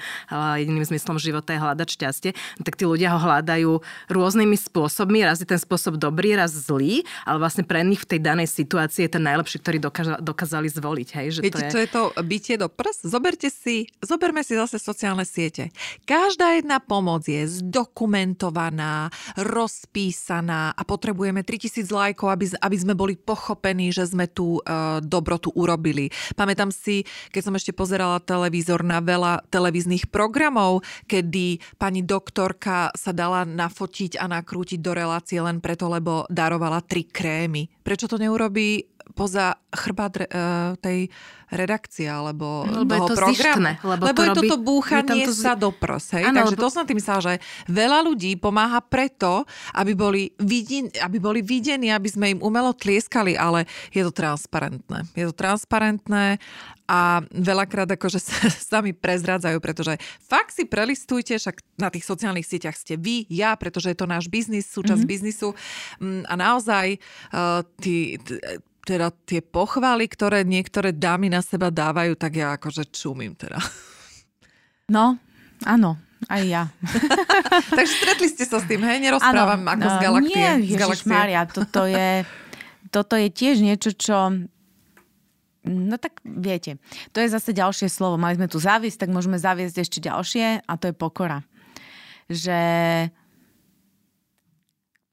S2: jediným zmyslom života je hľadať šťastie. No, tak tí ľudia ho hľadajú rôznymi spôsobmi, raz je ten spôsob dobrý, raz zlý, ale vlastne pre nich v tej danej situácii je ten najlepší, ktorý dokáža, dokázali zvoliť. Hej, že
S1: Viete, to je... čo je to bytie do prs? Zoberte si, zoberme si zase sociálne siete. Každá jedna pomoc je zdokumentovaná, rozpísaná a potrebujeme 3000 lajkov, aby, aby sme boli pochopení, že sme tú uh, dobrotu urobili. Pamätám si, keď som ešte pozerala televízor na veľa televíznych programov, kedy pani doktorka sa dala nafotiť a nakrútiť do relácie len preto, lebo darovala tri krémy. Prečo to neurobí poza chrbát uh, tej redakcie alebo lebo toho je to programu. Zištné, lebo, lebo to je robí, toto búchanie to... sa do prs. Hej? Ano, Takže lebo... to som tým myslela, že veľa ľudí pomáha preto, aby boli, vidin, aby boli videní, aby sme im umelo tlieskali, ale je to transparentné. Je to transparentné a veľakrát akože sa sami prezrádzajú, pretože fakt si prelistujte, však na tých sociálnych sieťach ste vy, ja, pretože je to náš biznis, súčasť mm-hmm. biznisu mm, a naozaj uh, tí, teda tie pochvály, ktoré niektoré dámy na seba dávajú, tak ja akože čumím teda.
S3: No, áno, aj ja.
S1: Takže stretli ste sa s tým, hej? Nerozprávam ano, ako z galaktie.
S3: Nie, Ježiš Mária, toto je, toto je tiež niečo, čo No tak viete, to je zase ďalšie slovo. Mali sme tu závisť, tak môžeme zaviesť ešte ďalšie a to je pokora. Že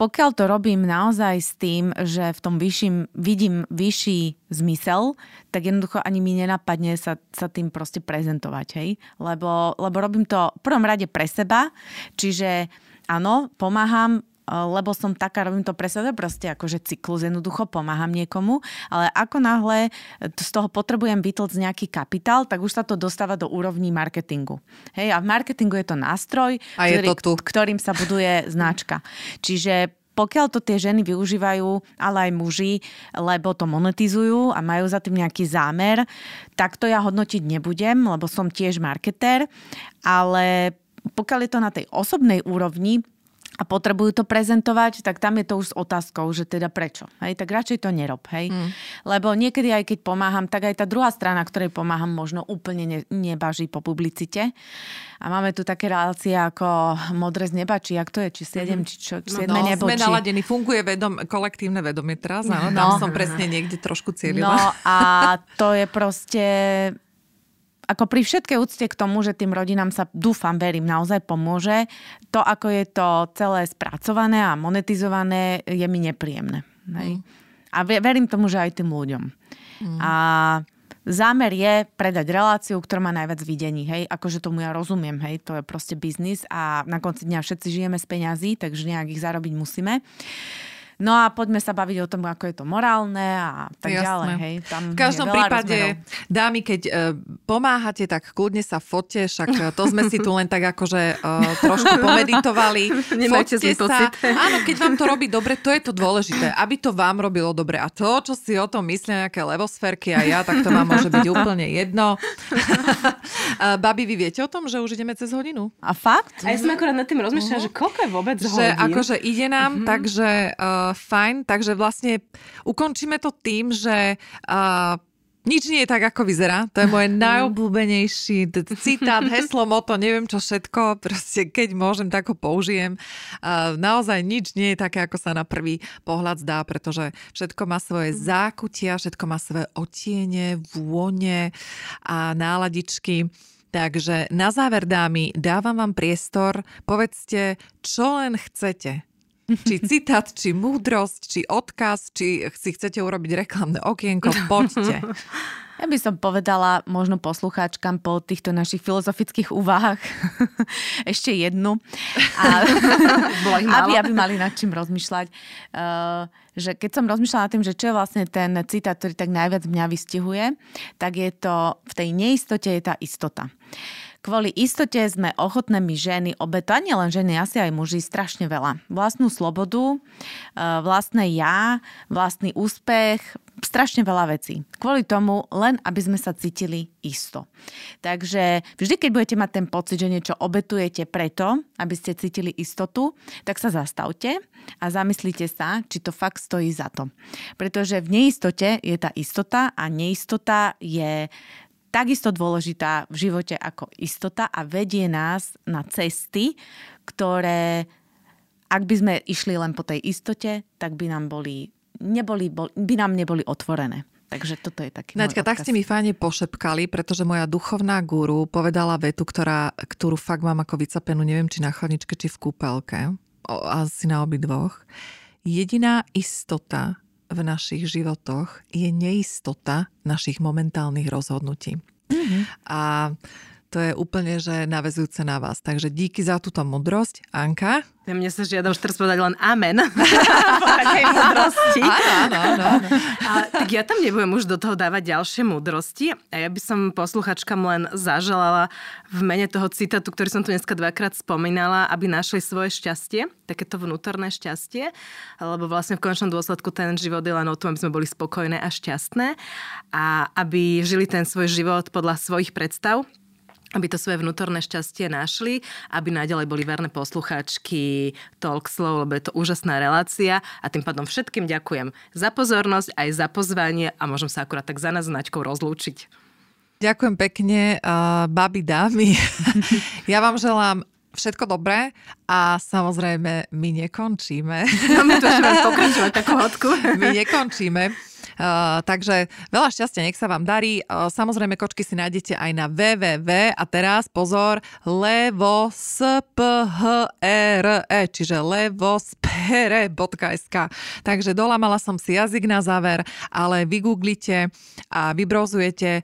S3: pokiaľ to robím naozaj s tým, že v tom vyšším, vidím vyšší zmysel, tak jednoducho ani mi nenapadne sa, sa tým proste prezentovať, hej? Lebo, lebo robím to v prvom rade pre seba, čiže áno, pomáham lebo som taká, robím to pre seba, proste akože cyklus, jednoducho pomáham niekomu, ale ako náhle z toho potrebujem vytlcť nejaký kapitál, tak už sa to dostáva do úrovní marketingu. Hej, a v marketingu je to nástroj,
S1: a je ktorý, to tu.
S3: ktorým sa buduje značka. Čiže pokiaľ to tie ženy využívajú, ale aj muži, lebo to monetizujú a majú za tým nejaký zámer, tak to ja hodnotiť nebudem, lebo som tiež marketér, ale pokiaľ je to na tej osobnej úrovni, a potrebujú to prezentovať, tak tam je to už s otázkou, že teda prečo. Hej, tak radšej to nerob. Hej. Mm. Lebo niekedy aj keď pomáham, tak aj tá druhá strana, ktorej pomáham, možno úplne ne, nebaží po publicite. A máme tu také relácie ako Modré z neba, či jak to je, či 7, mm. či čo, 7 no, no, nebo.
S1: Sme či... naladení, funguje vedom, kolektívne vedomie teraz, áno, no, tam som presne niekde trošku cieľila.
S3: No a to je proste ako pri všetkej úcte k tomu, že tým rodinám sa, dúfam, verím, naozaj pomôže, to, ako je to celé spracované a monetizované, je mi nepríjemné. Hej? Mm. A verím tomu, že aj tým ľuďom. Mm. A zámer je predať reláciu, ktorá má najviac videní, hej, akože tomu ja rozumiem, hej, to je proste biznis a na konci dňa všetci žijeme z peňazí, takže nejak ich zarobiť musíme. No a poďme sa baviť o tom, ako je to morálne a tak Jasné. ďalej. Hej. Tam
S1: v každom prípade, rozmerov. dámy, keď uh, pomáhate, tak kľudne sa fotte, však uh, to sme si tu len tak akože uh, trošku pomeditovali.
S2: Nemáte zlý pocit.
S1: Áno, keď vám to robí dobre, to je to dôležité, aby to vám robilo dobre. A to, čo si o tom myslia nejaké levosférky a ja, tak to vám môže byť úplne jedno. uh, babi, vy viete o tom, že už ideme cez hodinu?
S3: A fakt?
S2: A ja som akorát nad tým rozmýšľala, uh-huh. že koľko je vôbec
S1: že hodín? akože ide nám, uh-huh. takže uh, fajn, takže vlastne ukončíme to tým, že uh, nič nie je tak, ako vyzerá. To je moje najobľúbenejší citát, heslo, moto, neviem čo všetko. Proste keď môžem, tak ho použijem. Uh, naozaj nič nie je také, ako sa na prvý pohľad zdá, pretože všetko má svoje zákutia, všetko má svoje otiene, vône a náladičky. Takže na záver, dámy, dávam vám priestor. Povedzte, čo len chcete či citát, či múdrosť, či odkaz, či si chcete urobiť reklamné okienko, poďte.
S3: Ja by som povedala možno poslucháčkam po týchto našich filozofických úvahách ešte jednu. A, aby, aby mali nad čím rozmýšľať. Uh, že keď som rozmýšľala nad tým, že čo je vlastne ten citát, ktorý tak najviac mňa vystihuje, tak je to v tej neistote je tá istota. Kvôli istote sme ochotné my ženy obetovať, nie len ženy, asi aj muži, strašne veľa. Vlastnú slobodu, e, vlastné ja, vlastný úspech, strašne veľa vecí. Kvôli tomu, len aby sme sa cítili isto. Takže vždy, keď budete mať ten pocit, že niečo obetujete preto, aby ste cítili istotu, tak sa zastavte a zamyslite sa, či to fakt stojí za to. Pretože v neistote je tá istota a neistota je takisto dôležitá v živote ako istota a vedie nás na cesty, ktoré ak by sme išli len po tej istote, tak by nám boli, neboli, by nám neboli otvorené. Takže toto je taký
S1: Naďka, tak ste mi fajne pošepkali, pretože moja duchovná guru povedala vetu, ktorá, ktorú fakt mám ako vycapenú, neviem, či na chladničke, či v kúpelke, asi na obidvoch. Jediná istota v našich životoch je neistota našich momentálnych rozhodnutí. Mm-hmm. A to je úplne, že navezujúce na vás. Takže díky za túto mudrosť. Anka?
S2: Ja mne sa žiada už teraz povedať len amen. po takej mudrosti.
S1: Áno, áno, áno.
S2: A, tak ja tam nebudem už do toho dávať ďalšie mudrosti. A ja by som posluchačkám len zaželala v mene toho citátu, ktorý som tu dneska dvakrát spomínala, aby našli svoje šťastie, takéto vnútorné šťastie, lebo vlastne v končnom dôsledku ten život je len o tom, aby sme boli spokojné a šťastné a aby žili ten svoj život podľa svojich predstav, aby to svoje vnútorné šťastie našli, aby naďalej boli verné poslucháčky Talk Slow, lebo je to úžasná relácia a tým pádom všetkým ďakujem za pozornosť, aj za pozvanie a môžem sa akurát tak za nás značkou rozlúčiť.
S1: Ďakujem pekne, uh, babi dámy. ja vám želám všetko dobré a samozrejme my nekončíme.
S2: No my tu pokračovať takú hodku.
S1: my nekončíme. Takže veľa šťastia, nech sa vám darí. Samozrejme, kočky si nájdete aj na www a teraz pozor, levosphere, čiže levosphere.sk. Takže dolamala som si jazyk na záver, ale vygooglite a vybrozujete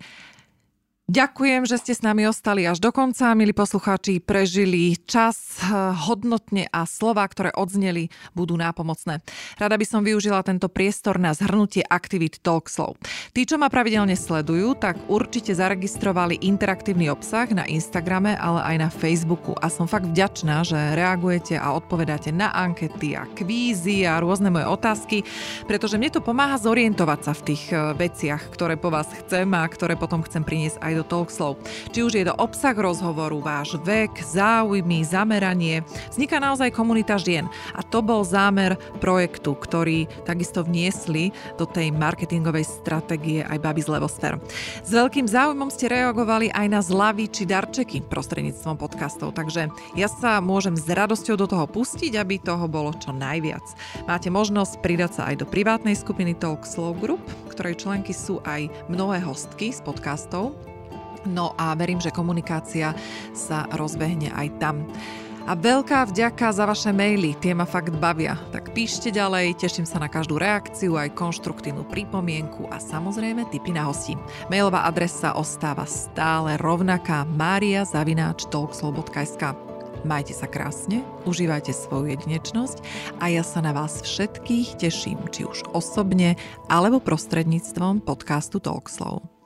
S1: Ďakujem, že ste s nami ostali až do konca, milí poslucháči, prežili čas eh, hodnotne a slova, ktoré odzneli, budú nápomocné. Rada by som využila tento priestor na zhrnutie aktivít Talkslov. Tí, čo ma pravidelne sledujú, tak určite zaregistrovali interaktívny obsah na Instagrame, ale aj na Facebooku a som fakt vďačná, že reagujete a odpovedáte na ankety a kvízy a rôzne moje otázky, pretože mne to pomáha zorientovať sa v tých eh, veciach, ktoré po vás chcem a ktoré potom chcem priniesť aj do Talkslov. Či už je to obsah rozhovoru, váš vek, záujmy, zameranie, vzniká naozaj komunita žien. A to bol zámer projektu, ktorý takisto vniesli do tej marketingovej stratégie aj Baby z. S veľkým záujmom ste reagovali aj na zľavy či darčeky prostredníctvom podcastov, takže ja sa môžem s radosťou do toho pustiť, aby toho bolo čo najviac. Máte možnosť pridať sa aj do privátnej skupiny Talk Slow Group, ktorej členky sú aj mnohé hostky z podcastov, No a verím, že komunikácia sa rozbehne aj tam. A veľká vďaka za vaše maily, tie ma fakt bavia. Tak píšte ďalej, teším sa na každú reakciu, aj konštruktívnu pripomienku a samozrejme tipy na hosti. Mailová adresa ostáva stále rovnaká mariazavináč.talkslow.sk Majte sa krásne, užívajte svoju jedinečnosť a ja sa na vás všetkých teším, či už osobne alebo prostredníctvom podcastu Talkslow.